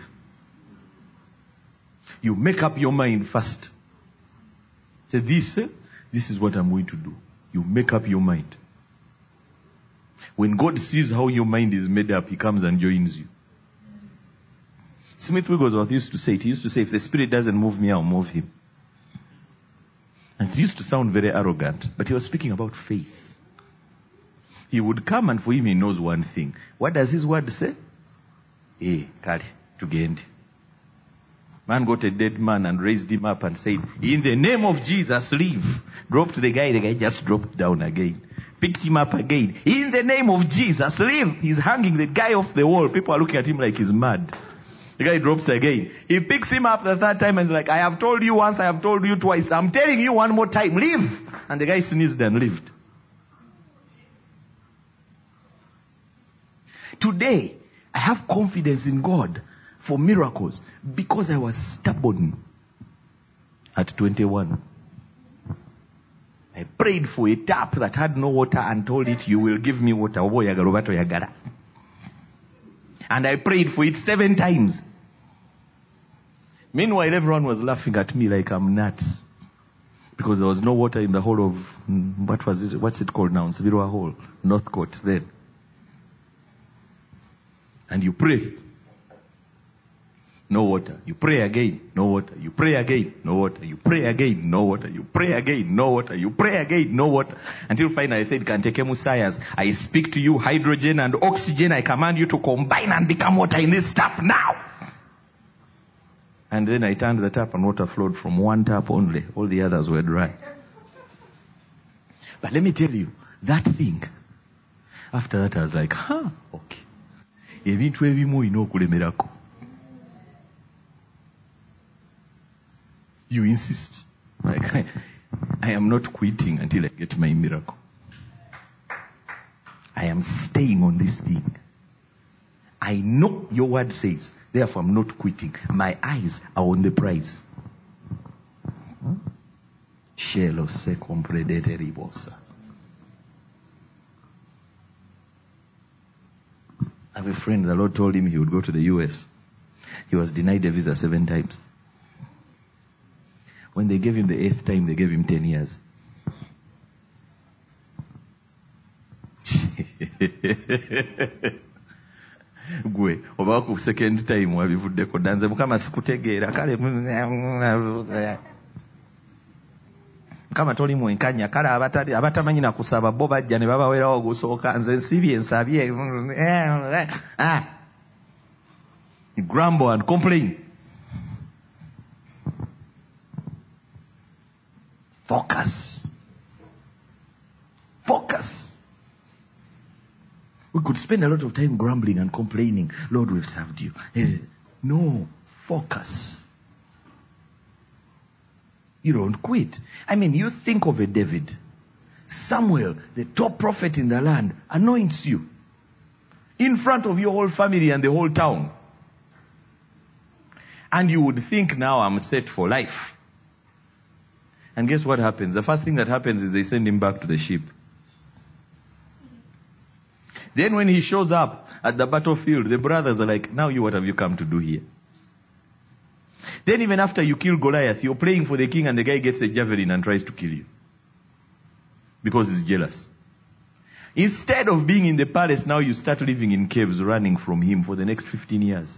You make up your mind first. Say, this, this is what I'm going to do. You make up your mind. When God sees how your mind is made up, He comes and joins you. Smith Wigglesworth used to say it. He used to say, if the Spirit doesn't move me, I'll move Him. And it used to sound very arrogant, but he was speaking about faith. He would come and for him he knows one thing. What does his word say? Eh, kale, tugende. Man got a dead man and raised him up and said, in the name of Jesus, leave. Dropped the guy, the guy just dropped down again. Picked him up again. In the name of Jesus, leave. He's hanging the guy off the wall. People are looking at him like he's mad. The guy drops again. He picks him up the third time and is like, I have told you once, I have told you twice. I'm telling you one more time, leave. And the guy sneezed and left. I have confidence in God for miracles because I was stubborn at 21. I prayed for a tap that had no water and told it, you will give me water. And I prayed for it seven times. Meanwhile, everyone was laughing at me like I'm nuts. Because there was no water in the whole of, mm, what was it, what's it called now? Nsibirwa Hall, Northcote then. And you pray. No water. You pray again. No water. You pray again. No water. You pray again. No water. You pray again. No water. You pray again. No water. Until finally I said, Kantekemu science. I speak to you hydrogen and oxygen. I command you to combine and become water in this tap now. And then I turned the tap and water flowed from one tap only. All the others were dry. But let me tell you, that thing, after that I was like, huh, okay. Ebintu ebimu olina okulemerako. You insist. Like I, I am not quitting until i get my miracle. I am staying on this thing. I know your word says therefore i'm not quitting. My eyes are on the prize. Shelo se. I have a friend, the Lord told him he would go to the US. He was denied a visa seven times. When they gave him the eighth time, they gave him 10 years. gwe second time wabivuddeko danze mukama sikutegeera kale mm, mm, mm, mukama toli mwenkanya kale abatamanyi nakusaba bo bajja ne babawerawo ogusooka nze nsibye nsabye. Ah. You grumble and complain focus. Focus. We could spend a lot of time grumbling and complaining. Lord we've served you. Eh, no. Focus you don't quit. I mean, you think of a David. Samuel, the top prophet in the land, anoints you in front of your whole family and the whole town. And you would think now I'm set for life. And guess what happens? The first thing that happens is they send him back to the sheep. Then when he shows up at the battlefield, the brothers are like, now you, what have you come to do here? Then even after you kill Goliath, you're praying for the king and the guy gets a javelin and tries to kill you. Because he's jealous. Instead of being in the palace, now you start living in caves running from him for the next 15 years.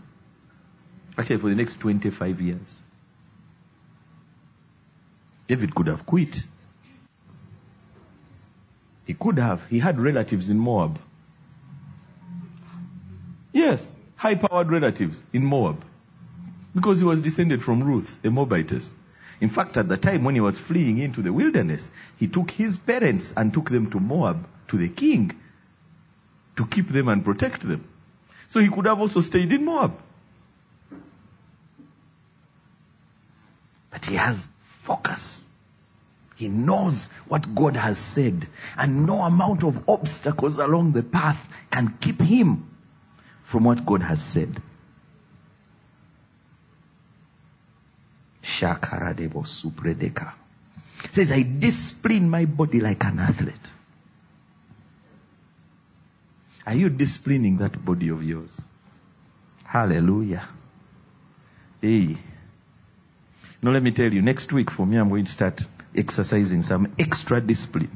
Actually, for the next 25 years. David could have quit. He could have. He had relatives in Moab. Yes, high powered relatives in Moab. Because he was descended from Ruth, a Moabitess. In fact, at the time when he was fleeing into the wilderness, he took his parents and took them to Moab, to the king, to keep them and protect them. So he could have also stayed in Moab. But he has focus. He knows what God has said, and no amount of obstacles along the path can keep him from what God has said. Shakaradebo supredeka. Says, I discipline my body like an athlete. Are you disciplining that body of yours? Hallelujah. Hey. Now let me tell you, next week for me, I'm going to start exercising some extra discipline.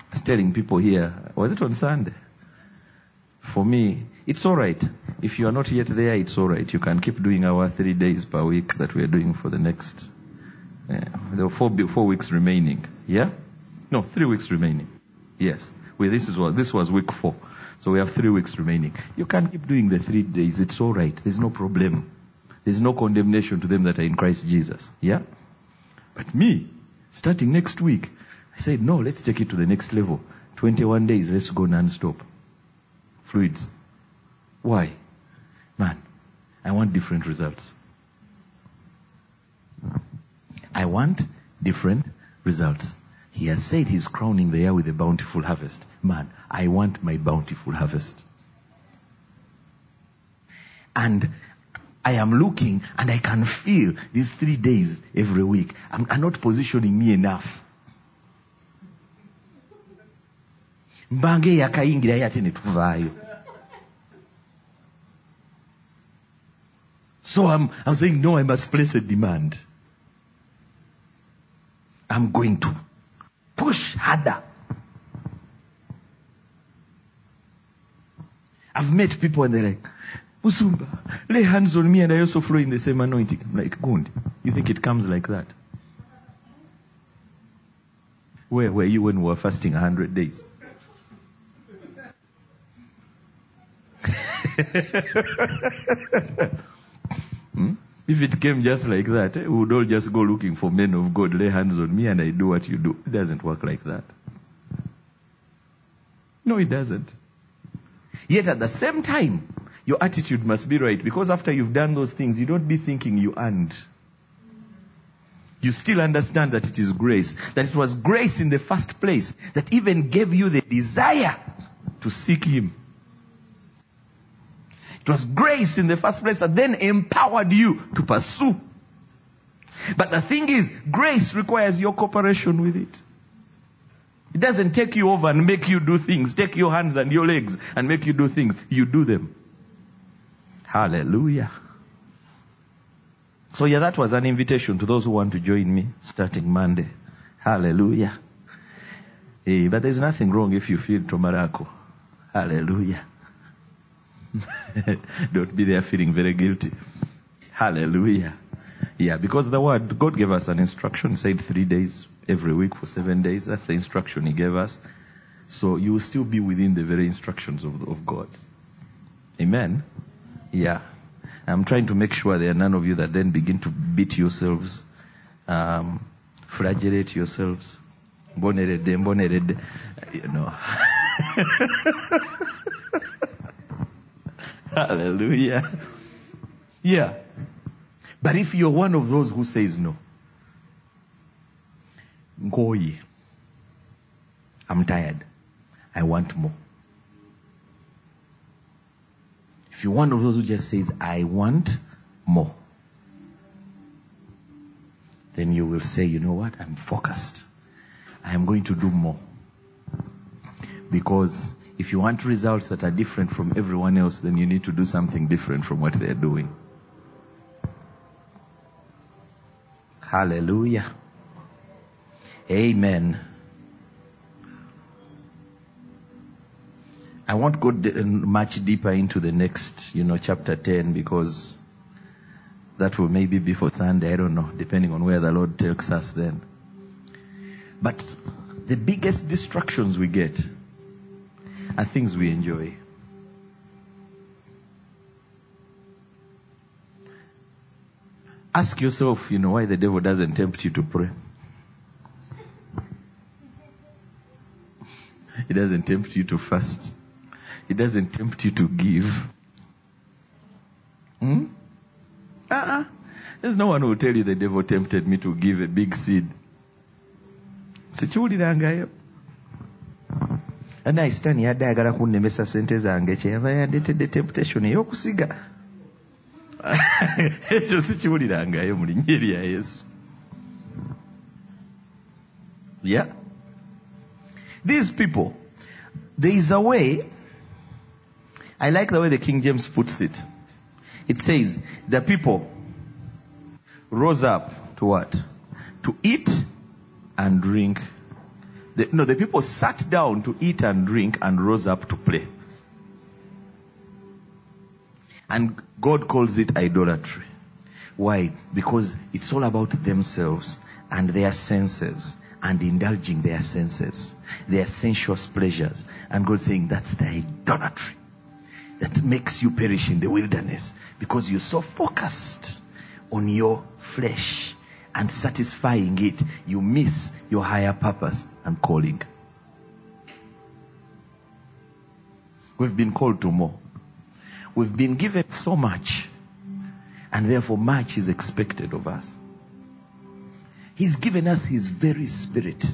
I was telling people here, was it on Sunday? For me, it's alright. If you are not yet there, it's alright. You can keep doing our three days per week that we are doing for the next, uh, there are four, four weeks remaining. Yeah? No, three weeks remaining. Yes. Well, this is what, this was week four. So we have three weeks remaining. You can keep doing the three days. It's alright. There's no problem. There's no condemnation to them that are in Christ Jesus. Yeah? But me, starting next week, I said, no, let's take it to the next level. 21 days, let's go non-stop. Fluids. Why? Man, I want different results. I want different results. He has said he's crowning the year with a bountiful harvest. Man, I want my bountiful harvest. And I am looking and I can feel these three days every week I'm, are not positioning me enough. Mbanga eyakayingirayo ate ne so I'm, I'm saying no i must place a demand i'm going to push harder i've met people and they're like Usumba, lay hands on me and I also flow in the same anointing. I'm like, Gund, You think it comes like that? Where were you when we were fasting 100 days? Hmm? If it came just like that, eh, we would all just go looking for men of God, lay hands on me and I do what you do. It doesn't work like that. No, it doesn't. Yet at the same time, your attitude must be right because after you've done those things, you don't be thinking you earned. You still understand that it is grace, that it was grace in the first place that even gave you the desire to seek Him. It was grace in the first place that then empowered you to pursue. But the thing is, grace requires your cooperation with it. It doesn't take you over and make you do things, take your hands and your legs and make you do things. You do them. Hallelujah. So yeah, that was an invitation to those who want to join me starting Monday. Hallelujah. Hey, but there's nothing wrong if you feel Tomarako. Hallelujah. Don't be there feeling very guilty. Hallelujah. Yeah, because the word, God gave us an instruction, said three days every week for seven days. That's the instruction He gave us. So you will still be within the very instructions of, of God. Amen. Yeah. I'm trying to make sure there are none of you that then begin to beat yourselves, um, flagellate yourselves. Mbonerede, mbonerede, You know. Hallelujah. Yeah. But if you're one of those who says no, Ngoyi, I'm tired. I want more. If you're one of those who just says, I want more, then you will say, you know what? I'm focused. I am going to do more. Because if you want results that are different from everyone else, then you need to do something different from what they're doing. Hallelujah. Amen. I won't go much deeper into the next, you know, chapter 10 because that will maybe be for Sunday. I don't know, depending on where the Lord takes us then. But the biggest distractions we get are things we enjoy. Ask yourself, you know, why the devil doesn't tempt you to pray. He doesn't tempt you to fast. He doesn't tempt you to give. Hmm? Uh-uh. There's no one who will tell you the devil tempted me to give a big seed. sikiwulirangayo naye sitaani yadde ayagala kunnemesa sente zange kyeyava yandeetedde temptation ey'okusiga ekyo sikiwulirangayo mu linnya erya yesu yeah. These people there is a way i like the way the king james puts it. It says the people rose up to what? To eat and drink the, no the people sat down to eat and drink and rose up to play and God calls it idolatry. Why? Because it's all about themselves and their senses and indulging their senses, their sensuous pleasures. And God saying that's the idolatry that makes you perish in the wilderness because you're so focused on your flesh and satisfying it, you miss your higher purpose and calling. We've been called to more. We've been given so much, and therefore much is expected of us. He's given us His very Spirit.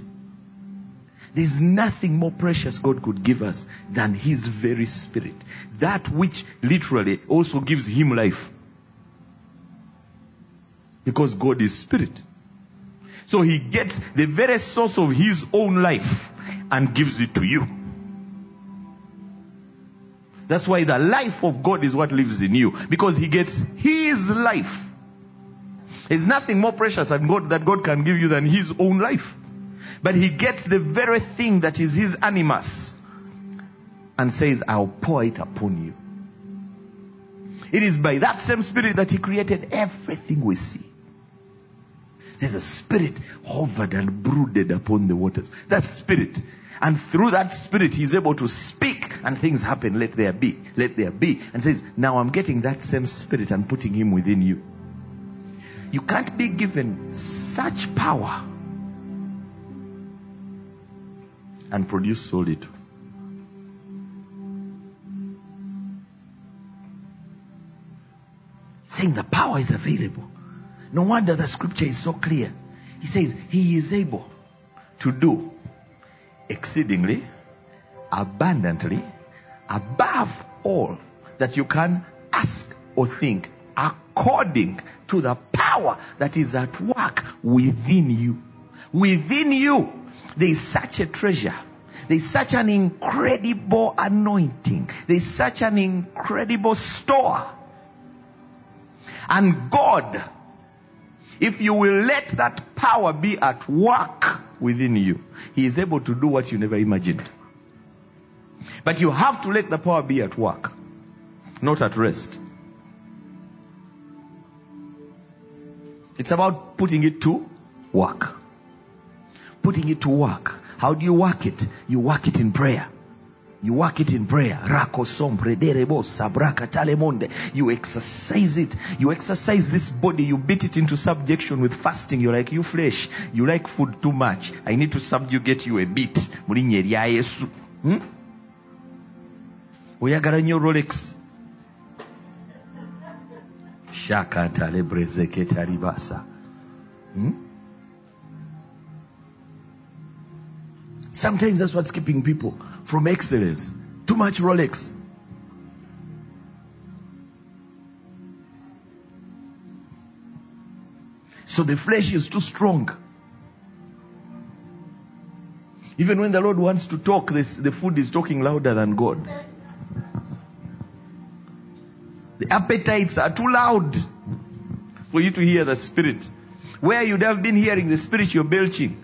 There's nothing more precious God could give us than His very Spirit. That which literally also gives Him life. Because God is Spirit. So He gets the very source of His own life and gives it to you. That's why the life of God is what lives in you. Because He gets His life. There's nothing more precious God, that God can give you than His own life. But He gets the very thing that is His animus and says, I'll pour it upon you. It is by that same Spirit that He created everything we see. There's a Spirit hovered and brooded upon the waters. That Spirit and through that spirit, he's able to speak and things happen. Let there be. Let there be. And says, now I'm getting that same spirit and putting him within you. You can't be given such power and produce so little. Saying the power is available. No wonder the scripture is so clear. He says, He is able to do exceedingly, abundantly, above all that you can ask or think, according to the power that is at work within you. Within you, there is such a treasure. There is such an incredible anointing. There is such an incredible store. And God, if you will let that power be at work within you, He is able to do what you never imagined. But you have to let the power be at work, not at rest. It's about putting it to work. Putting it to work. How do you work it? You work it in prayer. You work it in prayer. Derebo sabraka. You exercise it. You exercise this body. You beat it into subjection with fasting. You're like, you flesh. You like food too much. I need to subjugate you a bit. Hmm? oyagala nnyo rolex shakantale brezeketalibaasa hmm? sometimes that's what's keeping people from excellence too much rolex so the flesh is too strong even when the lord wants to talk this, the food is talking louder than god the appetites are too loud for you to hear the spirit. Where you'd have been hearing the spirit, you're belching.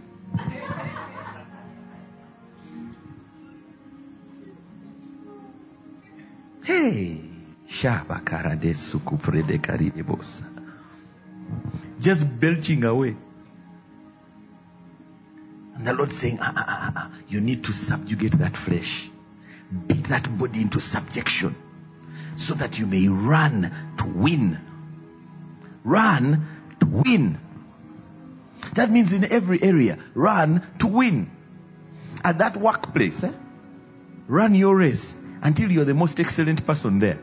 Just belching away. And the Lord saying, ah, ah, ah, ah, you need to subjugate that flesh, beat that body into subjection so that you may run to win. Run to win. That means in every area, run to win. At that workplace, eh? run your race until you're the most excellent person there.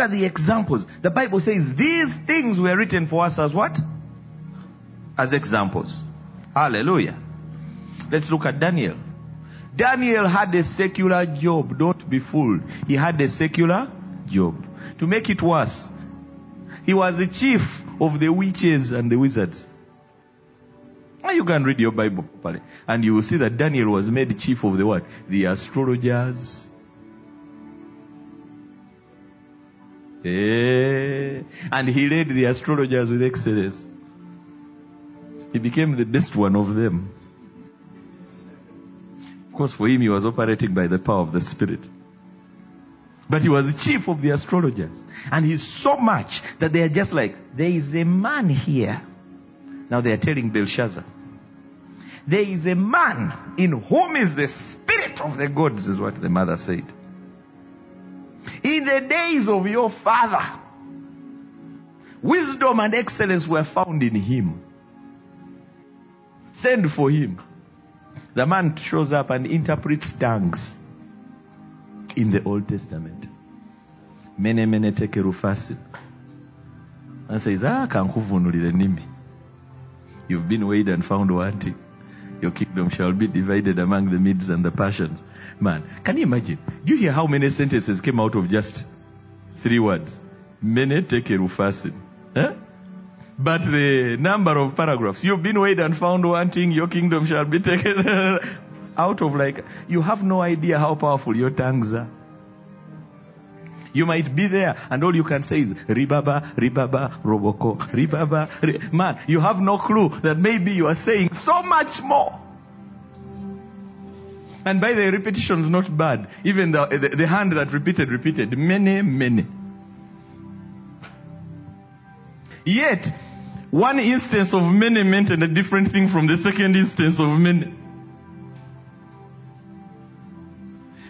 Look at the examples. The Bible says these things were written for us as what? As examples. Hallelujah. Let's look at Daniel. Daniel had a secular job. Don't be fooled. He had a secular job. To make it worse, he was the chief of the witches and the wizards. You can read your Bible properly, and you will see that Daniel was made chief of the what? The astrologers. Eh, and he led the astrologers with excellence. He became the best one of them. Of course, for him, he was operating by the power of the Spirit. But he was chief of the astrologers. And he's so much that they are just like, there is a man here. Now they are telling Belshazzar, there is a man in whom is the spirit of the gods, is what the mother said. The days of your father, wisdom and excellence were found in him. Send for him. The man shows up and interprets tongues in the Old Testament. Mene mene tekeru fasil. And says, ah, kankuvunulire nimi. You've been weighed and found wanting. Your kingdom shall be divided among the Medes and the Persians. Man, can you imagine? Do you hear how many sentences came out of just three words? Mene tekeru fasil. Huh? Eh? But the number of paragraphs, you've been weighed and found wanting, your kingdom shall be taken out of like, you have no idea how powerful your tongues are. You might be there and all you can say is ribaba, ribaba, roboko, ribaba. Ri-. Man, you have no clue that maybe you are saying so much more. And by the repetition's not bad. Even the, the, the hand that repeated, repeated. Many, many. Yet, one instance of many meant a different thing from the second instance of many.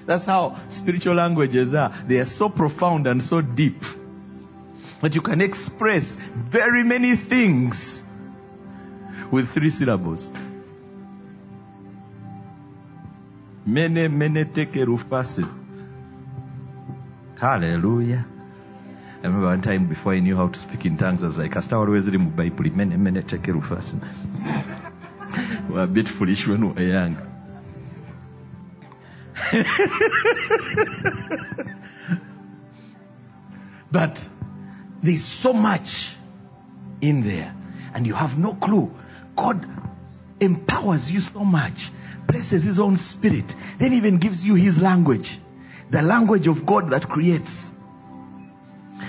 That's how spiritual languages are. They are so profound and so deep that you can express very many things with three syllables. Mene mene tekeru fasil. Hallelujah. I remember one time before I knew how to speak in tongues, I was like, Asta always read my Bible. Mene mene tekeru fasil. we were a bit foolish when we were young. but there's so much in there, and you have no clue. God empowers you so much, places His own spirit, then even gives you His language, the language of God that creates.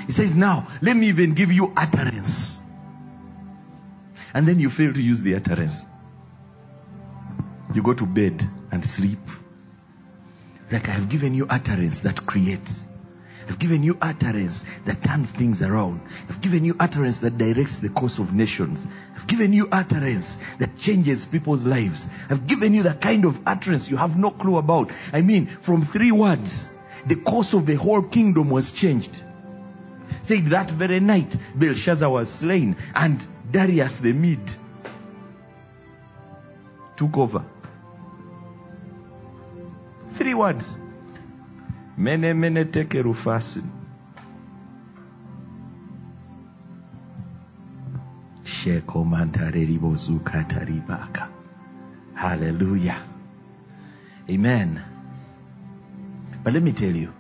He says, Now, let me even give you utterance. And then you fail to use the utterance. You go to bed and sleep. Like I have given you utterance that creates. I've given you utterance that turns things around. I've given you utterance that directs the course of nations. I've given you utterance that changes people's lives. I've given you the kind of utterance you have no clue about. I mean, from three words, the course of the whole kingdom was changed. Said that very night, Belshazzar was slain and Darius the Mede took over. Three words. Mene mene tekeru fasil. Hallelujah. Amen. But let me tell you,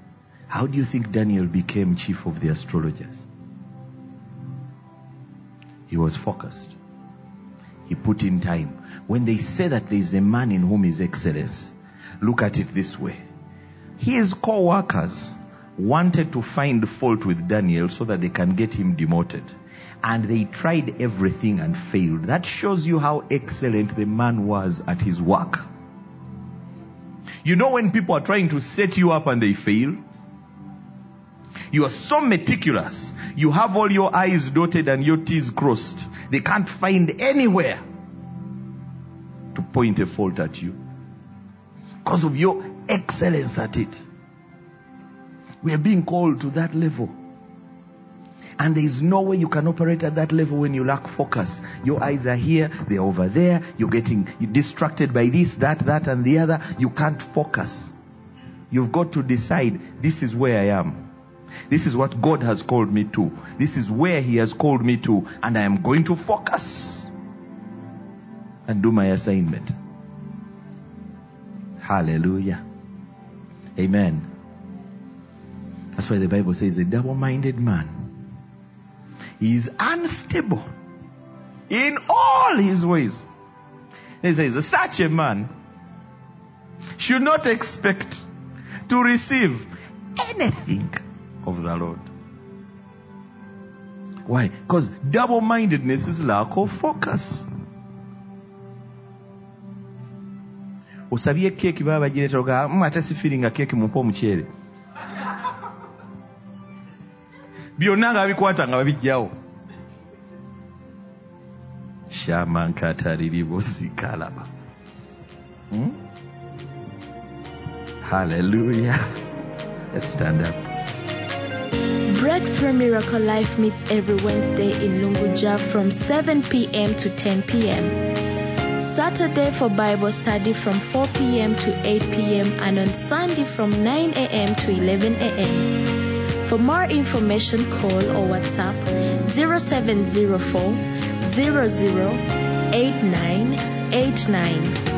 how do you think Daniel became chief of the astrologers? He was focused. He put in time. When they say that there is a man in whom is excellence, look at it this way. His co-workers wanted to find fault with Daniel so that they can get him demoted. And they tried everything and failed. That shows you how excellent the man was at his work. You know when people are trying to set you up and they fail? You are so meticulous. You have all your I's dotted and your T's crossed. They can't find anywhere to point a fault at you because of your excellence at it. We are being called to that level. And there is no way you can operate at that level when you lack focus. Your eyes are here, they're over there, you're getting distracted by this, that, that, and the other. You can't focus. You've got to decide this is where I am. This is what God has called me to. This is where He has called me to. And I am going to focus and do my assignment. Hallelujah. Amen. That's why the Bible says a double minded man is unstable in all his ways. He says, such a man should not expect to receive anything of the Lord. Why? Because double mindedness is lack of focus. osabye keeki baba bagireeta oga "Mm, ate sifiringa keeki byonna nga bikwata nga babijjawo shamankataliriribosikalaba hmm? hallelujah let's stand up Breakthrough Miracle Life meets every Wednesday in Lungujja from 7 p.m. to 10 p.m. Saturday for Bible study from 4 p.m. to 8 p.m. and on Sunday from 9 a.m. to 11 a.m. For more information, call or WhatsApp 0704 008989.